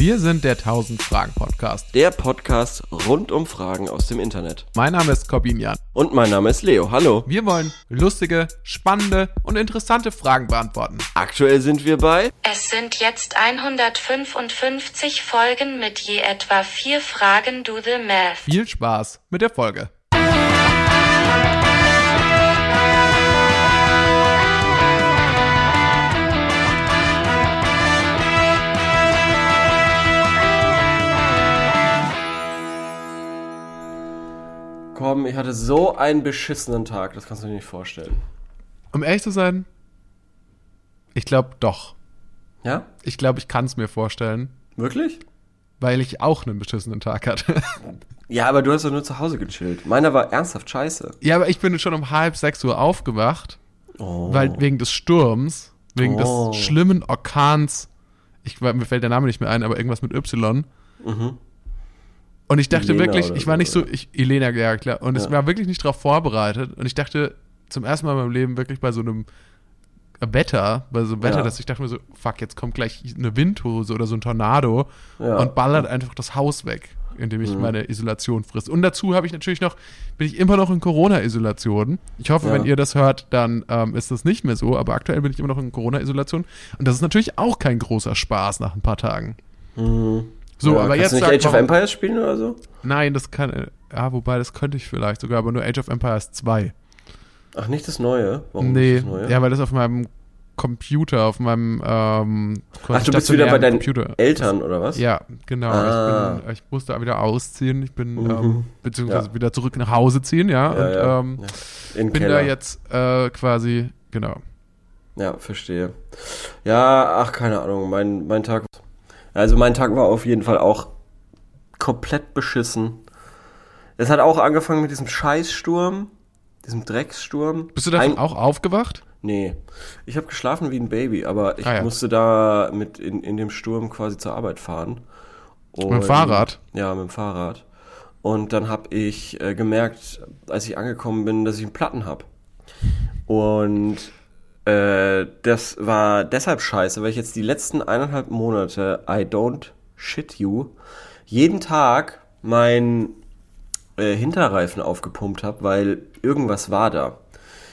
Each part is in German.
Wir sind der 1000 Fragen Podcast. Der Podcast rund um Fragen aus dem Internet. Mein Name ist Corbin Jan. Und mein Name ist Leo. Hallo. Wir wollen lustige, spannende und interessante Fragen beantworten. Aktuell sind wir bei Es sind jetzt 155 Folgen mit je etwa vier Fragen Do the Math. Viel Spaß mit der Folge. Komm, ich hatte so einen beschissenen Tag, das kannst du dir nicht vorstellen. Um ehrlich zu sein, ich glaube doch. Ja? Ich glaube, ich kann es mir vorstellen, Wirklich? weil ich auch einen beschissenen Tag hatte. Ja, aber du hast doch nur zu Hause gechillt. Meiner war ernsthaft scheiße. ja, aber ich bin schon um halb sechs Uhr aufgewacht, Oh. weil wegen des Sturms, wegen Oh. des schlimmen Orkans, ich, mir fällt der Name nicht mehr ein, aber irgendwas mit Y. Und ich dachte Elena wirklich, ich war nicht so, ich, Elena, ja klar, und ich Ja. war wirklich nicht darauf vorbereitet. Und ich dachte zum ersten Mal in meinem Leben wirklich bei so einem Wetter, bei so einem Wetter, Ja. dass ich dachte mir so, fuck, jetzt kommt gleich eine Windhose oder so ein Tornado Ja. und ballert einfach das Haus weg, indem Mhm. ich meine Isolation frisst. Und dazu habe ich natürlich noch, bin ich immer noch in Corona-Isolation. Ich hoffe, wenn ihr das hört, dann ähm, ist das nicht mehr so, aber aktuell bin ich immer noch in Corona-Isolation. Und das ist natürlich auch kein großer Spaß nach ein paar Tagen. So. Ja, aber kannst jetzt du nicht Age of Empires spielen oder so? Nein, das kann. äh, Ja, wobei, das könnte ich vielleicht sogar, aber nur Age of Empires 2. Ach, nicht das Neue? Warum nee, nicht das Neue? ja, weil das auf meinem Computer, auf meinem ähm, Ach, du bist wieder bei deinen Computer. Eltern oder was? Ja, genau. Ah. Ich, bin, ich musste da wieder ausziehen. Ich bin, Mhm. ähm, beziehungsweise Ja. wieder zurück nach Hause ziehen, ja. Ja, und ja. Ähm, bin Keller. da jetzt äh, quasi, genau. Ja, verstehe. Ja, ach, keine Ahnung. Mein, mein Tag. Also, mein Tag war auf jeden Fall auch komplett beschissen. Es hat auch angefangen mit diesem Scheißsturm, diesem Dreckssturm. Bist du davon Ein- auch aufgewacht? Nee. Ich habe geschlafen wie ein Baby, aber ich Ah, ja. musste da mit in, in dem Sturm quasi zur Arbeit fahren. Und, dem Fahrrad? Ja, mit dem Fahrrad. Und dann habe ich äh, gemerkt, als ich angekommen bin, dass ich einen Platten habe. Und äh, das war deshalb scheiße, weil ich jetzt die letzten eineinhalb Monate, I don't shit you, jeden Tag mein äh, Hinterreifen aufgepumpt habe, weil irgendwas war da.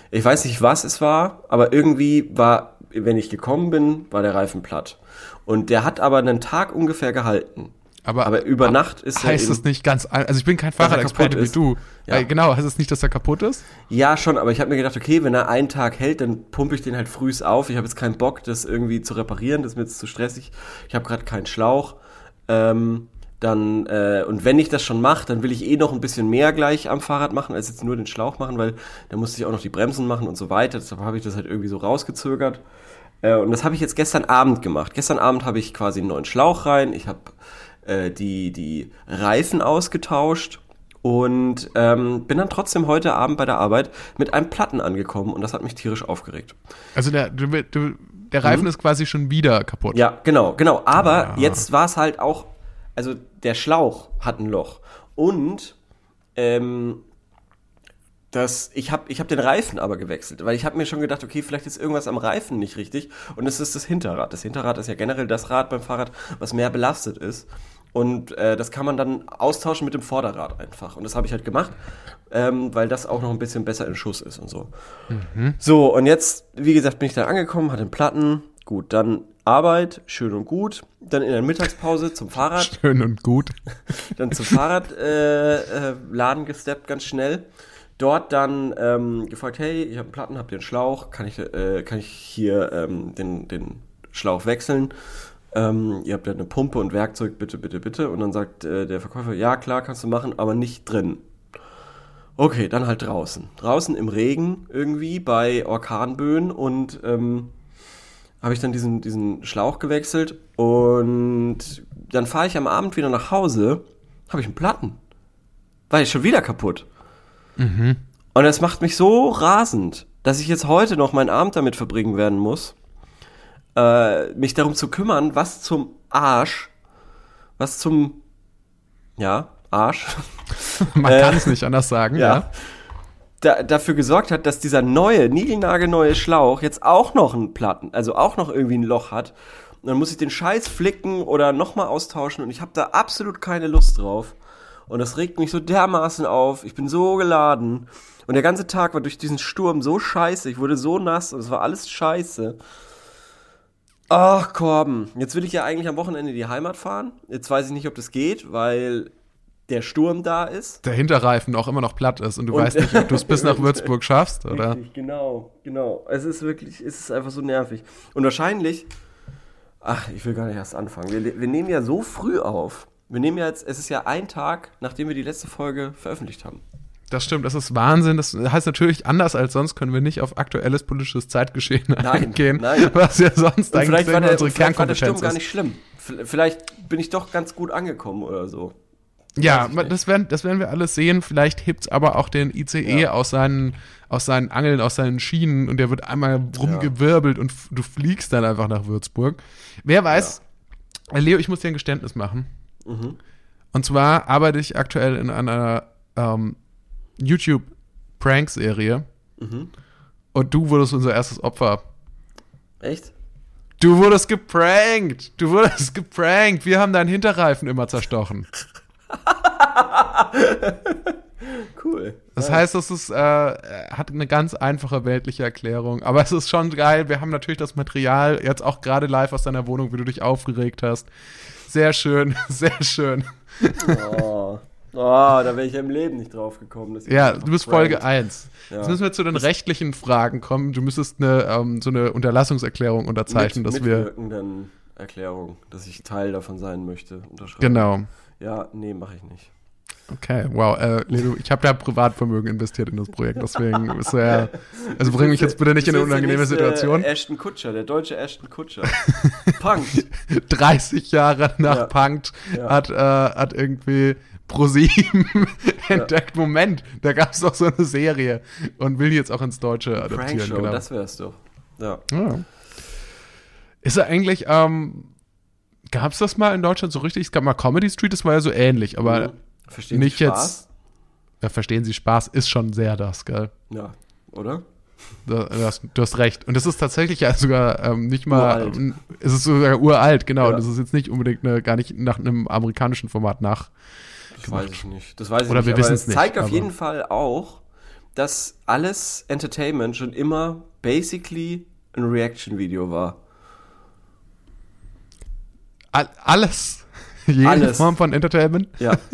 Ich weiß nicht, was es war, aber irgendwie war, wenn ich gekommen bin, war der Reifen platt. Und der hat aber einen Tag ungefähr gehalten. Aber, Aber über Nacht ist er heißt eben- es nicht ganz, also ich bin kein er Fahrradexperte wie du. Ja. Äh, genau, heißt es nicht, dass er kaputt ist? Ja, schon, aber ich habe mir gedacht, okay, wenn er einen Tag hält, dann pumpe ich den halt frühs auf. Ich habe jetzt keinen Bock, das irgendwie zu reparieren, das ist mir jetzt zu stressig. Ich habe gerade keinen Schlauch. Ähm, dann, äh, und wenn ich das schon mache, dann will ich eh noch ein bisschen mehr gleich am Fahrrad machen, als jetzt nur den Schlauch machen, weil da musste ich auch noch die Bremsen machen und so weiter. Deshalb habe ich das halt irgendwie so rausgezögert. Äh, und das habe ich jetzt gestern Abend gemacht. Gestern Abend habe ich quasi einen neuen Schlauch rein. Ich habe äh, die, die Reifen ausgetauscht und ähm, bin dann trotzdem heute Abend bei der Arbeit mit einem Platten angekommen und das hat mich tierisch aufgeregt. Also der, du, du, der Reifen ist quasi schon wieder kaputt. Mhm. Ja, genau, genau. Aber Ja. jetzt war es halt auch, also der Schlauch hat ein Loch und ähm, das, ich habe ich hab den Reifen aber gewechselt, weil ich habe mir schon gedacht, okay, vielleicht ist irgendwas am Reifen nicht richtig und es ist das Hinterrad. Das Hinterrad ist ja generell das Rad beim Fahrrad, was mehr belastet ist. Und äh, das kann man dann austauschen mit dem Vorderrad einfach. Und das habe ich halt gemacht, ähm, weil das auch noch ein bisschen besser in Schuss ist und so. So, und jetzt, wie gesagt, bin ich da angekommen, hatte einen Platten. Gut, dann Arbeit, schön und gut. Dann in der Mittagspause zum Fahrrad, Schön und gut. dann zum Fahrradladen äh, äh, Laden gesteppt, ganz schnell. Dort dann ähm, gefragt, hey, ich habe einen Platten, habt ihr einen Schlauch? Kann ich, äh, kann ich hier ähm, den, den Schlauch wechseln? Ähm, ihr habt ja eine Pumpe und Werkzeug, bitte, bitte, bitte. Und dann sagt äh, der Verkäufer, ja klar, kannst du machen, aber nicht drin. Okay, dann halt draußen. Draußen im Regen irgendwie bei Orkanböen und ähm, habe ich dann diesen, diesen Schlauch gewechselt und dann fahre ich am Abend wieder nach Hause, habe ich einen Platten. War ich schon wieder kaputt. Und das macht mich so rasend, dass ich jetzt heute noch meinen Abend damit verbringen werden muss, äh, mich darum zu kümmern, was zum Arsch, was zum, ja, Arsch, Man Äh, kann es nicht anders sagen, ja. ja, da, dafür gesorgt hat, dass dieser neue, niegelnagelneue Schlauch jetzt auch noch einen Platten, also auch noch irgendwie ein Loch hat Und dann muss ich den Scheiß flicken oder nochmal austauschen und ich habe da absolut keine Lust drauf. Und das regt mich so dermaßen auf. Ich bin so geladen. Und der ganze Tag war durch diesen Sturm so scheiße. Ich wurde so nass und es war alles scheiße. Ach, Korben. Jetzt will ich ja eigentlich am Wochenende in die Heimat fahren. Jetzt weiß ich nicht, ob das geht, weil der Sturm da ist. Der Hinterreifen auch immer noch platt ist und du und weißt nicht, ob du es bis nach Würzburg schaffst, oder? Richtig, genau, genau. Es ist wirklich, es ist einfach so nervig. Und wahrscheinlich, ach, ich will gar nicht erst anfangen. Wir, wir nehmen ja so früh auf. Wir nehmen ja jetzt, es ist ja ein Tag, nachdem wir die letzte Folge veröffentlicht haben. Das stimmt, das ist Wahnsinn. Das heißt natürlich, anders als sonst können wir nicht auf aktuelles politisches Zeitgeschehen nein, eingehen, nein. was ja sonst und eigentlich war der, unsere vielleicht Kernkompetenz war der Sturm ist. gar nicht schlimm. Vielleicht bin ich doch ganz gut angekommen oder so. Ja, das werden, das werden wir alles sehen. Vielleicht hebt's aber auch den ICE Ja. aus, seinen, aus seinen Angeln, aus seinen Schienen und der wird einmal rumgewirbelt und f- du fliegst dann einfach nach Würzburg. Wer weiß, äh, Leo, ich muss dir ein Geständnis machen. Mhm. Und zwar arbeite ich aktuell in einer ähm, YouTube-Prank-Serie Mhm. und du wurdest unser erstes Opfer. Echt? Du wurdest geprankt! Du wurdest geprankt! Wir haben deinen Hinterreifen immer zerstochen. Cool. Das heißt, das ist, äh, hat eine ganz einfache weltliche Erklärung. Aber es ist schon geil. Wir haben natürlich das Material jetzt auch gerade live aus deiner Wohnung, wie du dich aufgeregt hast. Sehr schön, sehr schön. Oh, oh da wäre ich ja im Leben nicht drauf gekommen. Ja, du bist prankt. Folge 1. Ja. Jetzt müssen wir zu den rechtlichen Fragen kommen. Du müsstest eine, ähm, so eine Unterlassungserklärung unterzeichnen, Mit, dass wir. Erklärung, dass ich Teil davon sein möchte. Unterschreiben. Genau. Ja, nee, mache ich nicht. Okay, wow. Äh, Ledo, ich habe da Privatvermögen investiert in das Projekt, deswegen ist er. Also bring mich jetzt bitte nicht in eine unangenehme nächste Situation. Ashton Kutscher, der deutsche Ashton Kutscher. Punkt. 30 Jahre nach Ja. Punkt Ja. hat, äh, hat irgendwie ProSieben entdeckt, Moment, da gab es doch so eine Serie und will die jetzt auch ins Deutsche adaptieren. Prankshow, Genau. das wär's doch. Ja. Ja. Ist er eigentlich, ähm, gab es das mal in Deutschland so richtig? Es gab mal Comedy Street, das war ja so ähnlich, aber Verstehen nicht Sie jetzt. Spaß? Ja, verstehen Sie Spaß, ist schon sehr das, gell? Ja, oder? Du hast, du hast recht. Und es ist tatsächlich ja sogar ähm, nicht mal, Uralt. ähm, es ist sogar uralt, genau. Ja. Und es ist jetzt nicht unbedingt eine, gar nicht nach einem amerikanischen Format nach. Das weiß ich nicht. Das weiß ich Oder nicht. wir aber wissen's es nicht, zeigt auf jeden Fall auch, dass alles Entertainment schon immer basically ein Reaction-Video war. All, alles, jede Alles. Form von Entertainment. Ja,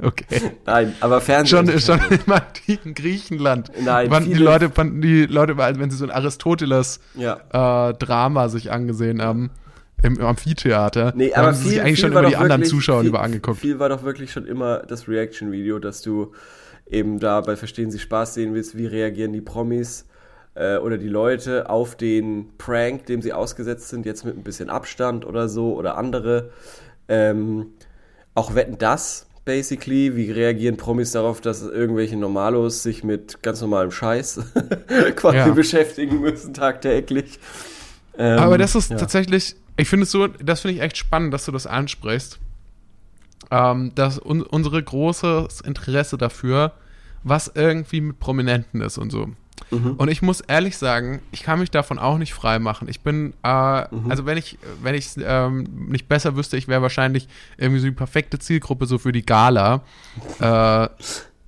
Okay. nein, aber Fernsehen. Schon, schon im antiken Griechenland. Nein, fanden die Leute, fanden die Leute, wenn sie so ein Aristoteles-Drama Ja. sich angesehen haben, im, Amphitheater, Nee, aber viel, sich eigentlich viel schon über die anderen wirklich- Zuschauer viel, über angeguckt. Viel war doch wirklich schon immer das Reaction-Video, dass du eben da bei Verstehen Sie Spaß sehen willst, wie reagieren die Promis äh, oder die Leute auf den Prank, dem sie ausgesetzt sind, jetzt mit ein bisschen Abstand oder so oder andere. Ähm, auch wetten das, basically, wie reagieren Promis darauf, dass irgendwelche Normalos sich mit ganz normalem Scheiß quasi Ja. beschäftigen müssen tagtäglich. Ähm, Aber das ist ja. tatsächlich, ich finde es so, das finde ich echt spannend, dass du das ansprichst. Ähm, dass un unsere großes Interesse dafür, was irgendwie mit Prominenten ist und so. Mhm. Und ich muss ehrlich sagen, ich kann mich davon auch nicht frei machen. Ich bin, äh, Mhm. also wenn ich, wenn ich ähm, nicht besser wüsste, ich wäre wahrscheinlich irgendwie so die perfekte Zielgruppe so für die Gala. Äh,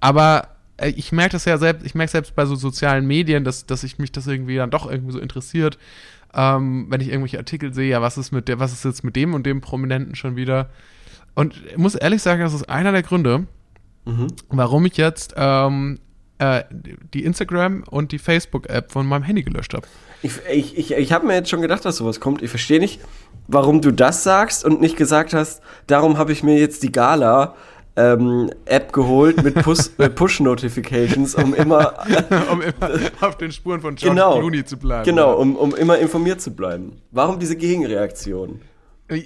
aber äh, ich merke das ja selbst, ich merke selbst bei so sozialen Medien, dass, dass ich mich das irgendwie dann doch irgendwie so interessiert, ähm, wenn ich irgendwelche Artikel sehe, ja, was ist mit der, was ist jetzt mit dem und dem Prominenten schon wieder? Und ich muss ehrlich sagen, das ist einer der Gründe, Mhm. warum ich jetzt ähm, äh, die Instagram und die Facebook-App von meinem Handy gelöscht habe. Ich, ich, ich, ich habe mir jetzt schon gedacht, dass sowas kommt. Ich verstehe nicht, warum du das sagst und nicht gesagt hast, darum habe ich mir jetzt die Gala ähm, App geholt mit, Push- mit Push-Notifications, um immer um immer auf den Spuren von George genau, Clooney zu bleiben. genau, um, um immer informiert zu bleiben. Warum diese Gegenreaktion?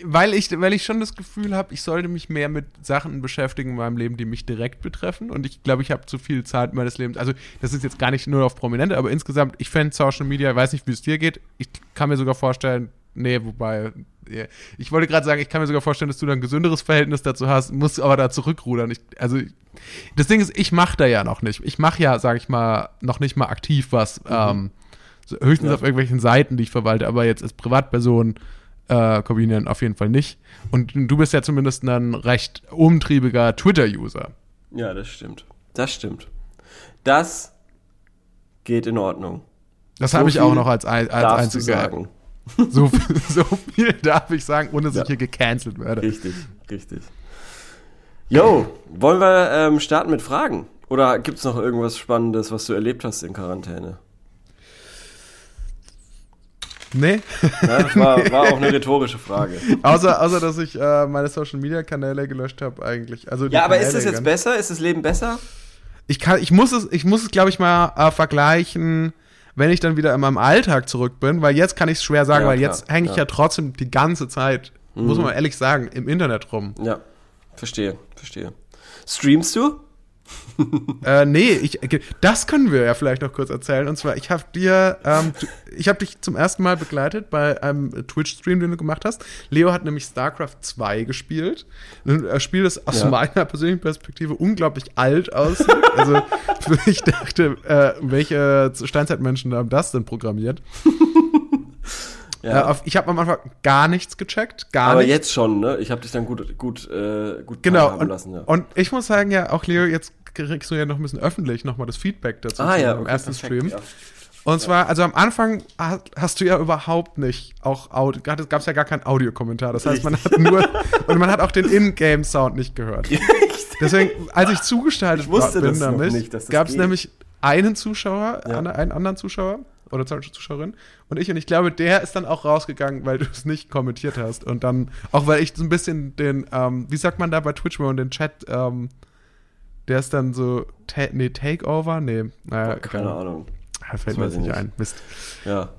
Weil ich, weil ich schon das Gefühl habe, ich sollte mich mehr mit Sachen beschäftigen in meinem Leben, die mich direkt betreffen. Und ich glaube, ich habe zu viel Zeit meines Lebens. Also, das ist jetzt gar nicht nur auf Prominente, aber insgesamt, ich fände Social Media, ich weiß nicht, wie es dir geht. Ich kann mir sogar vorstellen, nee, wobei, ich wollte gerade sagen, ich kann mir sogar vorstellen, dass du da ein gesünderes Verhältnis dazu hast, musst aber da zurückrudern. Ich, also, das Ding ist, ich mache da ja noch nicht. Ich mache ja, sage ich mal, noch nicht mal aktiv was. Ähm, so höchstens Ja. auf irgendwelchen Seiten, die ich verwalte, aber jetzt als Privatperson äh, kombinieren auf jeden Fall nicht. Und du bist ja zumindest ein recht umtriebiger Twitter-User. Ja, das stimmt. Das stimmt. Das geht in Ordnung. Das So habe ich auch noch als, als einziger. sagen. So, viel- so viel darf ich sagen, ohne dass Ja. ich hier gecancelt werde. Richtig, richtig. Yo, wollen wir ähm, starten mit Fragen? Oder gibt es noch irgendwas Spannendes, was du erlebt hast in Quarantäne? Nee, Ja, das war, war auch eine rhetorische Frage. außer, außer dass ich äh, meine Social-Media-Kanäle gelöscht habe eigentlich. Also Ja, aber ist Kanäle es jetzt ganz- besser? Ist das Leben besser? Ich, kann, ich muss es, ich muss es glaube ich, mal äh, vergleichen, wenn ich dann wieder in meinem Alltag zurück bin, weil jetzt kann ich es schwer sagen, Ja, weil klar, jetzt hänge ich ja. Mhm. ja. trotzdem die ganze Zeit, muss man ehrlich sagen, im Internet rum. Ja, verstehe, verstehe. Streamst du? Äh, nee, ich, das können wir ja vielleicht noch kurz erzählen. Und zwar, ich habe dir, ähm, ich habe dich zum ersten Mal begleitet bei einem Twitch-Stream, den du gemacht hast. Leo hat nämlich StarCraft 2 gespielt. Ein Spiel, das aus Ja. meiner persönlichen Perspektive unglaublich alt aussieht. Also ich dachte, äh, welche Steinzeitmenschen haben das denn programmiert? Auf, ich habe am Anfang gar nichts gecheckt, gar aber nichts. jetzt schon, ne? Ich habe dich dann gut, gut, äh, gut Genau, teilhaben und, lassen, ja. und ich muss sagen, ja, auch Leo, jetzt kriegst du ja noch ein bisschen öffentlich nochmal das Feedback dazu ah ja, okay, ersten perfekt, Stream. Ja. Und zwar, also am Anfang hast, du ja überhaupt nicht auch Audio, gab es ja gar keinen Audiokommentar. Das heißt, man hat nur, und man hat auch den In-Game-Sound nicht gehört. Deswegen, als ich zugestaltet Ich wusste bin das nicht, dass das gab es nämlich einen Zuschauer, Ja. einen anderen Zuschauer oder Zuschauerin und ich und ich glaube, der ist dann auch rausgegangen, weil du es nicht kommentiert hast und dann auch weil ich so ein bisschen den, ähm, wie sagt man da bei Twitch, wenn man den Chat, ähm, der ist dann so, ta nee, Takeover, nee, naja, Keine egal. Ahnung. Ah, fällt mir jetzt nicht ich nicht. ein, Mist. Ja.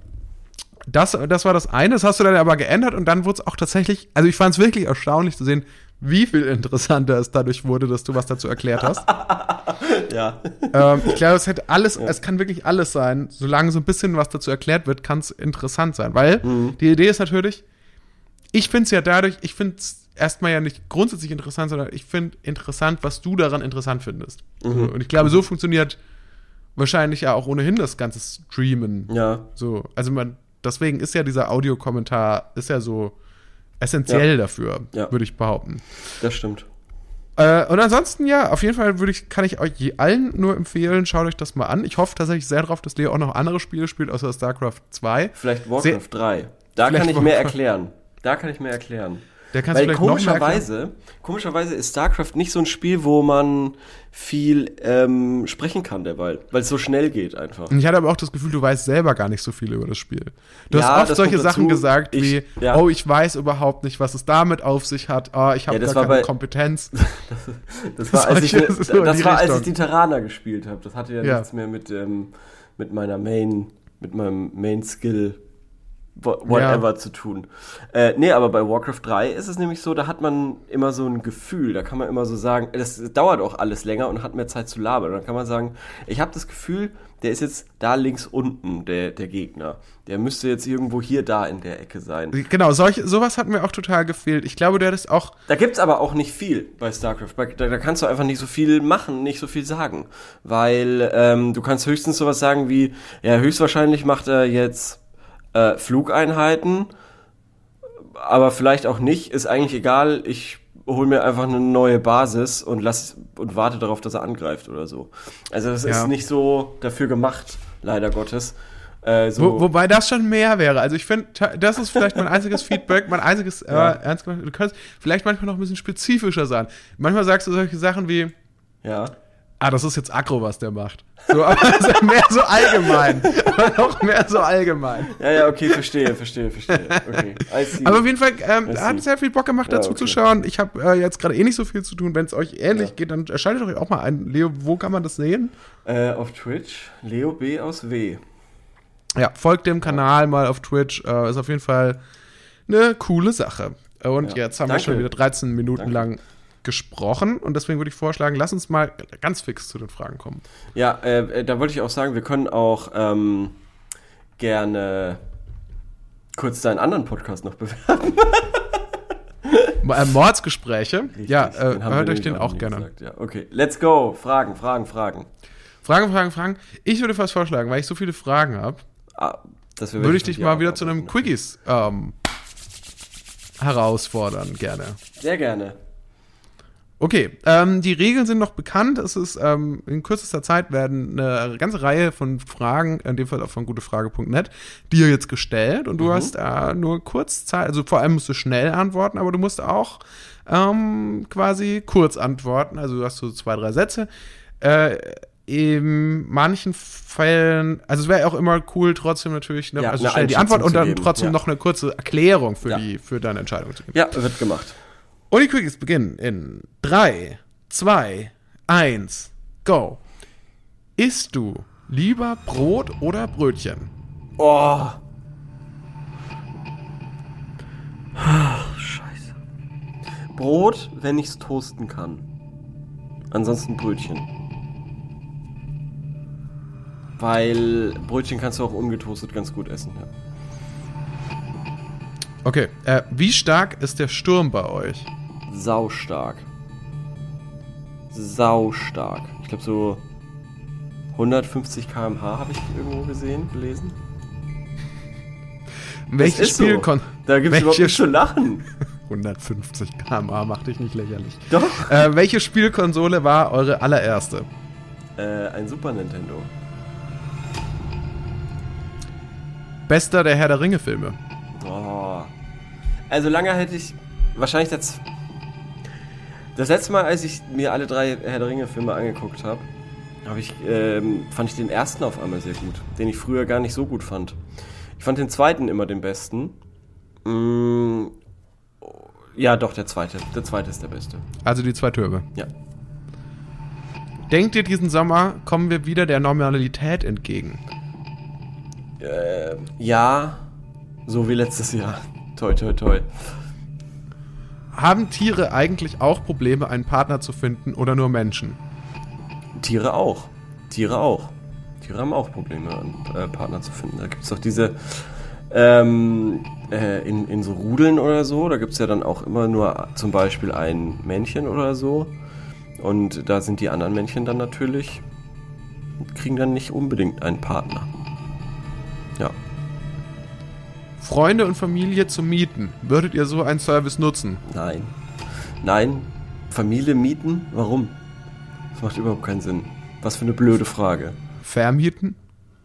Das, das war das eine, das hast du dann aber geändert und dann wurde es auch tatsächlich, also ich fand es wirklich erstaunlich zu sehen, wie viel interessanter es dadurch wurde, dass du was dazu erklärt hast. Ja. ähm, ich glaube, es hätte alles, es kann wirklich alles sein, solange so ein bisschen was dazu erklärt wird, kann es interessant sein, weil Mhm. die Idee ist natürlich, ich finde es ja dadurch, ich finde es erstmal ja nicht grundsätzlich interessant, sondern ich finde interessant, was du daran interessant findest. Mhm. und ich glaube, so funktioniert wahrscheinlich ja auch ohnehin das ganze Streamen. Ja. So, also man, deswegen ist ja dieser Audiokommentar, ist ja so essentiell dafür, Ja. würde ich behaupten. Das stimmt. Äh, und ansonsten, ja, auf jeden Fall würde ich, kann ich euch allen nur empfehlen, schaut euch das mal an. Ich hoffe tatsächlich sehr drauf, dass Leo auch noch andere Spiele spielt, außer StarCraft 2. Vielleicht Warcraft 3. Da kann ich mehr Warcraft- erklären. Da kann ich mehr erklären. Der kannst du Weil erklären. komischerweise, komischerweise ist StarCraft nicht so ein Spiel, wo man viel ähm, sprechen kann derweil, weil es so schnell geht einfach. Ich hatte aber auch das Gefühl, du weißt selber gar nicht so viel über das Spiel. Du Ja, hast oft das solche Sachen dazu. gesagt Ich- wie, ja. oh, ich weiß überhaupt nicht, was es damit auf sich hat, oh, ich habe Ja, das gar keine bei- Kompetenz. Das war, als ich, Solche- das die war als ich die Terraner gespielt habe. Das hatte ja, Ja. nichts mehr mit, ähm, mit meiner Main, mit meinem Main-Skill wha- whatever zu tun. Äh, nee, aber bei Warcraft 3 ist es nämlich so, da hat man immer so ein Gefühl, da kann man immer so sagen, das dauert auch alles länger und hat mehr Zeit zu labern. Und dann kann man sagen, ich habe das Gefühl, der ist jetzt da links unten, der, der Gegner. Der müsste jetzt irgendwo hier, da in der Ecke sein. Genau, solche, sowas hat mir auch total gefehlt. Ich glaube, du hättest auch Da gibt's aber auch nicht viel bei StarCraft. Da, da kannst du einfach nicht so viel machen, nicht so viel sagen. Weil ähm, du kannst höchstens sowas sagen wie, ja, höchstwahrscheinlich macht er jetzt äh, Flugeinheiten, aber vielleicht auch nicht, ist eigentlich egal, ich hol mir einfach eine neue Basis und lass und warte darauf, dass er angreift oder so. Also das Ja. ist nicht so dafür gemacht, leider Gottes. Äh, so, Wo, wobei das schon mehr wäre. Also ich finde, das ist vielleicht mein einziges Feedback, mein einziges äh, Ja. ernst gemeint. Du könntest vielleicht manchmal noch ein bisschen spezifischer sein. Manchmal sagst du solche Sachen wie, ja. Ah, das ist jetzt aggro, was der macht. So, aber das ist mehr so allgemein. aber noch mehr so allgemein. Ja, ja, okay, verstehe, verstehe, verstehe. Okay. Aber auf jeden Fall ähm, hat sehr viel Bock gemacht, Ja, dazu okay. zu schauen. Ich habe äh, jetzt gerade eh nicht so viel zu tun. Wenn es euch ähnlich Ja. geht, dann erschaltet euch auch mal ein. Leo, wo kann man das sehen? Äh, auf Twitch, Leo B aus W. Ja, folgt dem Kanal mal auf Twitch. Äh, ist auf jeden Fall eine coole Sache. Und Ja. jetzt haben Danke. wir schon wieder 13 Minuten Danke. lang gesprochen. Und deswegen würde ich vorschlagen, lass uns mal ganz fix zu den Fragen kommen. Ja, äh, da wollte ich auch sagen, wir können auch ähm, gerne kurz deinen anderen Podcast noch bewerben. Äh, Mordsgespräche. ja, Richtig, äh, den haben hört euch den auch gerne. gesagt. Ja, okay, let's go. Fragen, Fragen, Fragen. Fragen, Fragen, Fragen. Ich würde fast vorschlagen, weil ich so viele Fragen habe, Ah, würde ich dich mal wieder zu einem. Quickies ähm, herausfordern, gerne. Sehr gerne. Okay, ähm, die Regeln sind noch bekannt. Es ist ähm, in kürzester Zeit werden eine ganze Reihe von Fragen, in dem Fall auch von gutefrage.net, dir jetzt gestellt und du hast äh, nur kurz Zeit, also vor allem musst du schnell antworten, aber du musst auch ähm, quasi kurz antworten. Also du hast so zwei, drei Sätze. Äh, in manchen Fällen, also es wäre auch immer cool, trotzdem natürlich, ne, Ja, also schnell die Antwort und dann trotzdem ja. noch eine kurze Erklärung für Ja. die, für deine Entscheidung zu geben. Ja, wird gemacht. Und die Quickies beginnen in 3, 2, 1, go. Isst du lieber Brot oder Brötchen? Oh. Scheiße. Brot, wenn ich's toasten kann. Ansonsten Brötchen. Weil Brötchen kannst du auch ungetoastet ganz gut essen, ja. Okay, äh, wie stark ist der Sturm bei euch? Saustark. Saustark. Ich glaube so 150 km/h habe ich irgendwo gesehen, gelesen. Welches Spiel so. Da gibt's überhaupt welche nichts zu lachen. 150 km/h, mach dich nicht lächerlich. Doch. Äh, welche Spielkonsole war eure allererste? Äh, ein Super Nintendo. Bester der Herr der Ringe Filme. Also lange hätte ich wahrscheinlich das das letzte Mal, als ich mir alle drei Herr der Ringe Filme angeguckt habe, habe ich ähm, fand ich den ersten auf einmal sehr gut, den ich früher gar nicht so gut fand. Ich fand den zweiten immer den besten. Mm, ja, doch der zweite. Der zweite ist der beste. Also die zwei Türme. Ja. Denkt ihr, diesen Sommer kommen wir wieder der Normalität entgegen? Äh, ja, so wie letztes Jahr. Toi, toi, toi. Haben Tiere eigentlich auch Probleme, einen Partner zu finden oder nur Menschen? Tiere auch. Tiere auch. Tiere haben auch Probleme, einen äh, Partner zu finden. Da gibt es doch diese, ähm, äh, in, in so Rudeln oder so, da gibt es ja dann auch immer nur zum Beispiel ein Männchen oder so. Und da sind die anderen Männchen dann natürlich, kriegen dann nicht unbedingt einen Partner. Freunde und Familie zu mieten. Würdet ihr so einen Service nutzen? Nein. Nein. Familie mieten? Warum? Das macht überhaupt keinen Sinn. Was für eine blöde Frage. Vermieten?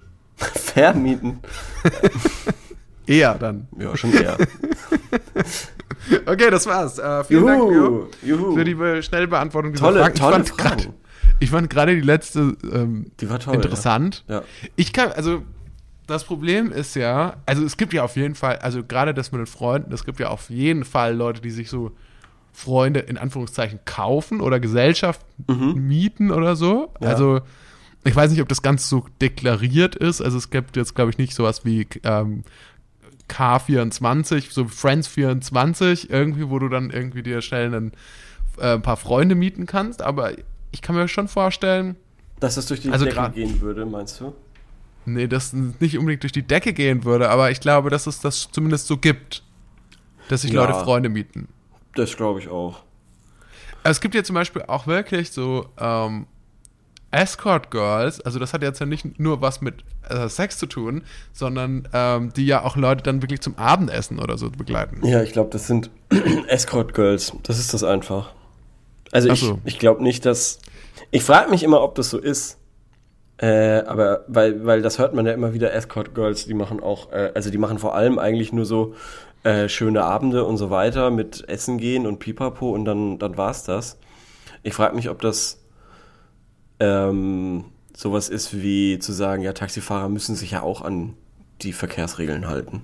Vermieten? Eher dann. Ja, schon eher. Okay, das war's. Äh, vielen Dank, Leo, Juhu. für die schnelle Beantwortung dieser Tolle- Fragen. tolle ich fand gerade die letzte ähm, Die toll. interessant. Ja. Ich kann, also das Problem ist ja, also es gibt ja auf jeden Fall, also gerade das mit den Freunden, es gibt ja auf jeden Fall Leute, die sich so Freunde in Anführungszeichen kaufen oder Gesellschaft mieten oder so. Mhm. Ja. Also ich weiß nicht, ob das ganz so deklariert ist. Also es gibt jetzt, glaube ich, nicht sowas wie ähm, K24, so Friends 24, irgendwie, wo du dann irgendwie dir schnell einen, äh, ein paar Freunde mieten kannst. Aber ich kann mir schon vorstellen, Dass das durch die Also Decke gehen würde, meinst du? Nee, dass es nicht unbedingt durch die Decke gehen würde, aber ich glaube, dass es das zumindest so gibt. Dass sich Ja. Leute Freunde mieten. Das glaube ich auch. Es gibt ja zum Beispiel auch wirklich so ähm, Escort Girls, also das hat jetzt ja nicht nur was mit äh, Sex zu tun, sondern ähm, die ja auch Leute dann wirklich zum Abendessen oder so begleiten. Ja, ich glaube, das sind Escort Girls. Das ist das einfach. Also ich, so. ich glaube nicht, dass. Ich frage mich immer, ob das so ist. Äh, aber weil, weil das hört man ja immer wieder, Escort Girls, die machen auch, äh, also die machen vor allem eigentlich nur so äh, schöne Abende und so weiter mit Essen gehen und Pipapo und dann, dann war's das. Ich frage mich, ob das ähm, sowas ist wie zu sagen, ja, Taxifahrer müssen sich ja auch an die Verkehrsregeln halten.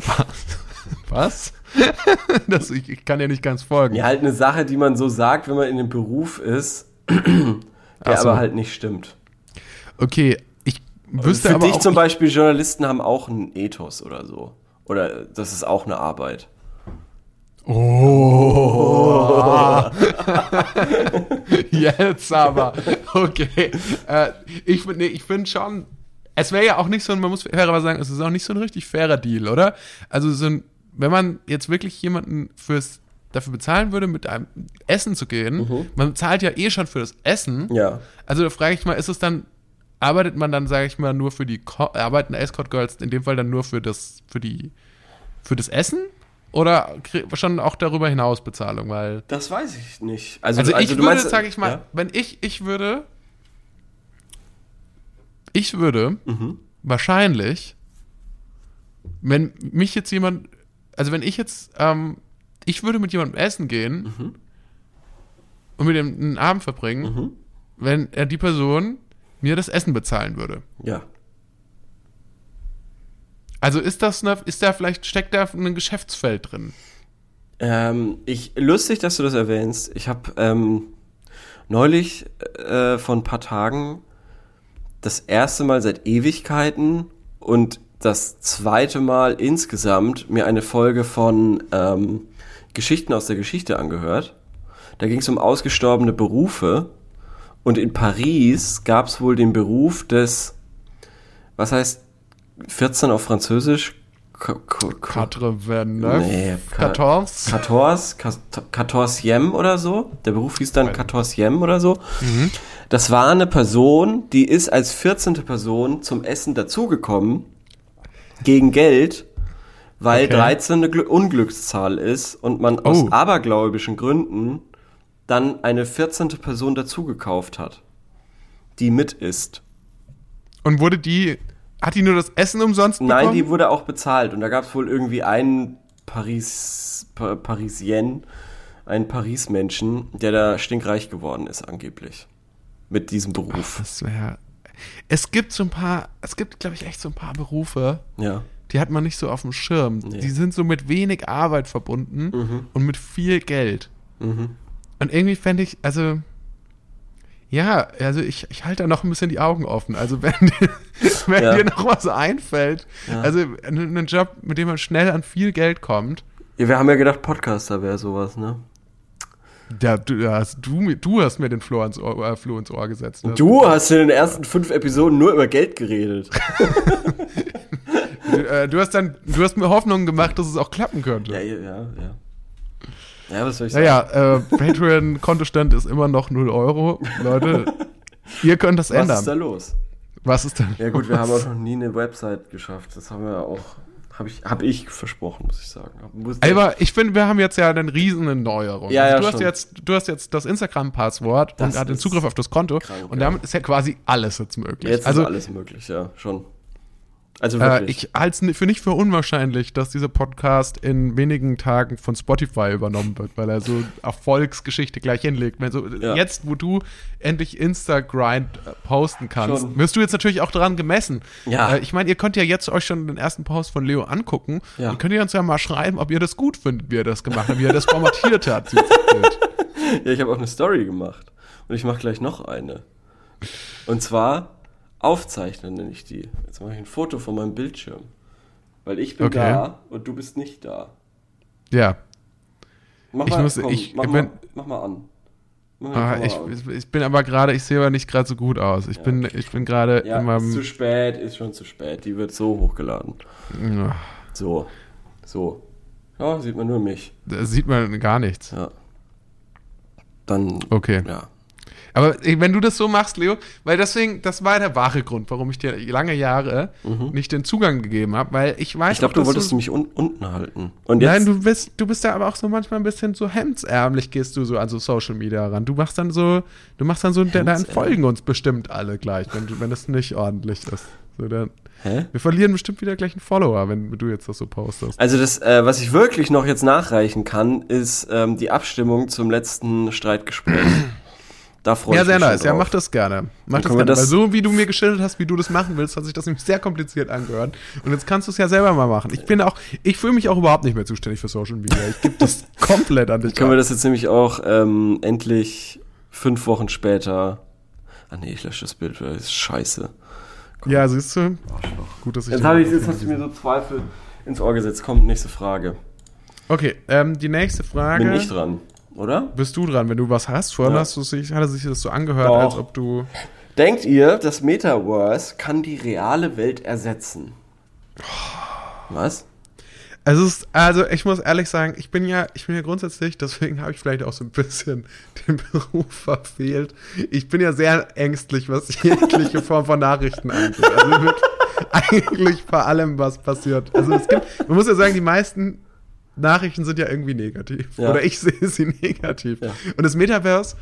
Was? das, ich, ich kann ja nicht ganz folgen. Ja, halt eine Sache, die man so sagt, wenn man in dem Beruf ist, der so. aber halt nicht stimmt. Okay, ich wüsste Für aber dich auch zum Beispiel, Journalisten haben auch einen Ethos oder so. Oder das ist auch eine Arbeit. Oh. Jetzt aber. Okay. Äh, ich finde nee, ich find schon, es wäre ja auch nicht so ein, man muss fairerweise sagen, es ist auch nicht so ein richtig fairer Deal, oder? Also so ein, wenn man jetzt wirklich jemanden fürs dafür bezahlen würde, mit einem Essen zu gehen, man zahlt ja eh schon für das Essen. Ja. Also da frage ich mal, ist es dann, arbeitet man dann, sage ich mal, nur für die, Ko arbeiten Escort Girls in dem Fall dann nur für das, für die, für das Essen? oder schon auch darüber hinaus Bezahlung? Weil Das weiß ich nicht. Also, Also, ich du würde, meinst- sag ich mal, Ja? wenn ich, ich würde, ich würde Mhm. wahrscheinlich, wenn mich jetzt jemand, also wenn ich jetzt, ähm, ich würde mit jemandem essen gehen Mhm. und mit dem einen Abend verbringen, wenn er die Person mir das Essen bezahlen würde. Ja. Also ist das eine, ist da vielleicht, steckt da ein Geschäftsfeld drin? Ähm, ich, lustig, dass du das erwähnst. Ich habe ähm, neulich äh, vor ein paar Tagen das erste Mal seit Ewigkeiten und das zweite Mal insgesamt mir eine Folge von ähm, Geschichten aus der Geschichte angehört. Da ging es um ausgestorbene Berufe und in Paris gab es wohl den Beruf des, was heißt 14 auf Französisch? Quatre Nee, Ka- Quatorze. 14, Quatorzième oder so. Der Beruf hieß dann Quatorzième oder so. Das war eine Person, die ist als 14. Person zum Essen dazugekommen, gegen Geld, weil Okay. 13 eine Gl Unglückszahl ist und man aus Oh. abergläubischen Gründen dann eine 14. Person dazugekauft hat, die mit isst. Und wurde die, hat die nur das Essen umsonst bekommen? Nein, die wurde auch bezahlt. Und da gab es wohl irgendwie einen Paris, pa Parisien, einen Paris-Menschen, der da stinkreich geworden ist, angeblich. Mit diesem Beruf. Das wäre. Es gibt so ein paar, es gibt, glaube ich, echt so ein paar Berufe, Ja. Die hat man nicht so auf dem Schirm. Nee. Die sind so mit wenig Arbeit verbunden und mit viel Geld. Mhm. Und irgendwie fände ich, also. Ja, also ich, ich halte da noch ein bisschen die Augen offen. Also wenn, dir- wenn Ja. dir noch was einfällt, Ja. also einen einen Job, mit dem man schnell an viel Geld kommt, ja. Wir haben ja gedacht, Podcaster wäre sowas, ne? ja, du, hast, du, mir- du hast mir den Floh ins Ohr, äh, Floh ins Ohr gesetzt. ne? Du hast in den ersten fünf Episoden nur über Geld geredet. Du, äh, du hast dann, du hast mir Hoffnung gemacht, dass es auch klappen könnte. ja, ja, ja. Ja, ja was soll ich sagen? Naja, äh, Patreon-Kontostand ist immer noch 0 Euro. Leute, ihr könnt das Was ändern. ist da los? Was ist denn? Ja gut, wir haben los? auch noch nie eine Website geschafft. Das haben wir auch, habe ich, hab ich versprochen, muss ich sagen. Muss Aber ich finde, wir haben jetzt ja eine riesen Neuerung. Ja, also ja, du, hast jetzt, du hast jetzt das Instagram-Passwort und hat den Zugriff auf das Konto. krank, und ja. damit ist ja quasi alles jetzt möglich. Jetzt also ist alles möglich, ja, schon. Also äh, wirklich. ich halte es für nicht für unwahrscheinlich, dass dieser Podcast in wenigen Tagen von Spotify übernommen wird, weil er so Erfolgsgeschichte gleich hinlegt. Wenn so, Ja. Jetzt, wo du endlich Instagrind äh, posten kannst, Schon. wirst du jetzt natürlich auch daran gemessen. Ja. Äh, ich meine, ihr könnt ja jetzt euch schon den ersten Post von Leo angucken Ja. und könnt ihr uns ja mal schreiben, ob ihr das gut findet, wie er das gemacht hat, wie er das formatiert hat. ja, ich habe auch eine Story gemacht. Und ich mache gleich noch eine. Und zwar aufzeichnen nenne ich die. Jetzt mache ich ein Foto von meinem Bildschirm. Weil ich bin Okay. da und du bist nicht da. Ja. Mach Ich mal, muss- komm, ich mach, bin- mal, mach mal an. Mach mal Ah, die ich, an. ich bin aber gerade, ich sehe aber nicht gerade so gut aus. Ich bin, ich bin gerade ja, in ist zu meinem. spät, ist schon zu spät. Die wird so hochgeladen. Ja, So. So. Ja, sieht man nur mich. Da sieht man gar nichts. Ja. Dann. Okay. Ja. Aber wenn du das so machst, Leo, weil deswegen, das war der wahre Grund, warum ich dir lange Jahre nicht den Zugang gegeben habe, weil ich weiß Mhm. Ich glaube, du wolltest mich un unten halten. Und jetzt. Nein, du bist, du bist da aber auch so manchmal ein bisschen so hemdsärmlich gehst du so an so Social Media ran. Du machst dann so, du machst dann so, dann folgen uns bestimmt alle gleich, wenn, du- wenn das nicht ordentlich ist. So, dann, Hä? wir verlieren bestimmt wieder gleich einen Follower, wenn du jetzt das so postest. Also das, äh, was ich wirklich noch jetzt nachreichen kann, ist ähm, die Abstimmung zum letzten Streitgespräch. Da freue Ja, ich sehr mich schon nice. Ja, drauf. mach das gerne. Mach das gerne. das- Weil so wie du mir geschildert hast, wie du das machen willst, hat sich das nämlich sehr kompliziert angehört. Und jetzt kannst du es ja selber mal machen. Ich bin auch, ich fühle mich auch überhaupt nicht mehr zuständig für Social Media. Ich gebe das komplett an dich. Können wir das jetzt nämlich auch ähm, endlich fünf Wochen später. Ah nee, ich lösche das Bild, weil das ist scheiße. ja, siehst du? Gut, dass ich Jetzt, den- hab ich, jetzt hast du mir so Zweifel ins Ohr gesetzt. Kommt, nächste Frage. Okay, ähm, die nächste Frage. Bin ich dran, oder? Bist du dran, wenn du was hast? Vorhin Ja. hast du sich, hat es sich das so angehört, Doch. als ob du. Denkt ihr, das Metaverse kann die reale Welt ersetzen? Was? Also, es ist, also ich muss ehrlich sagen, ich bin ja, ich bin ja grundsätzlich, deswegen habe ich vielleicht auch so ein bisschen den Beruf verfehlt. Ich bin ja sehr ängstlich, was jegliche Form von Nachrichten angeht. Also wirklich, eigentlich bei allem, was passiert. Also es gibt, man muss ja sagen, die meisten Nachrichten sind ja irgendwie negativ. Ja. Oder ich sehe sie negativ. Ja. Und das Metaverse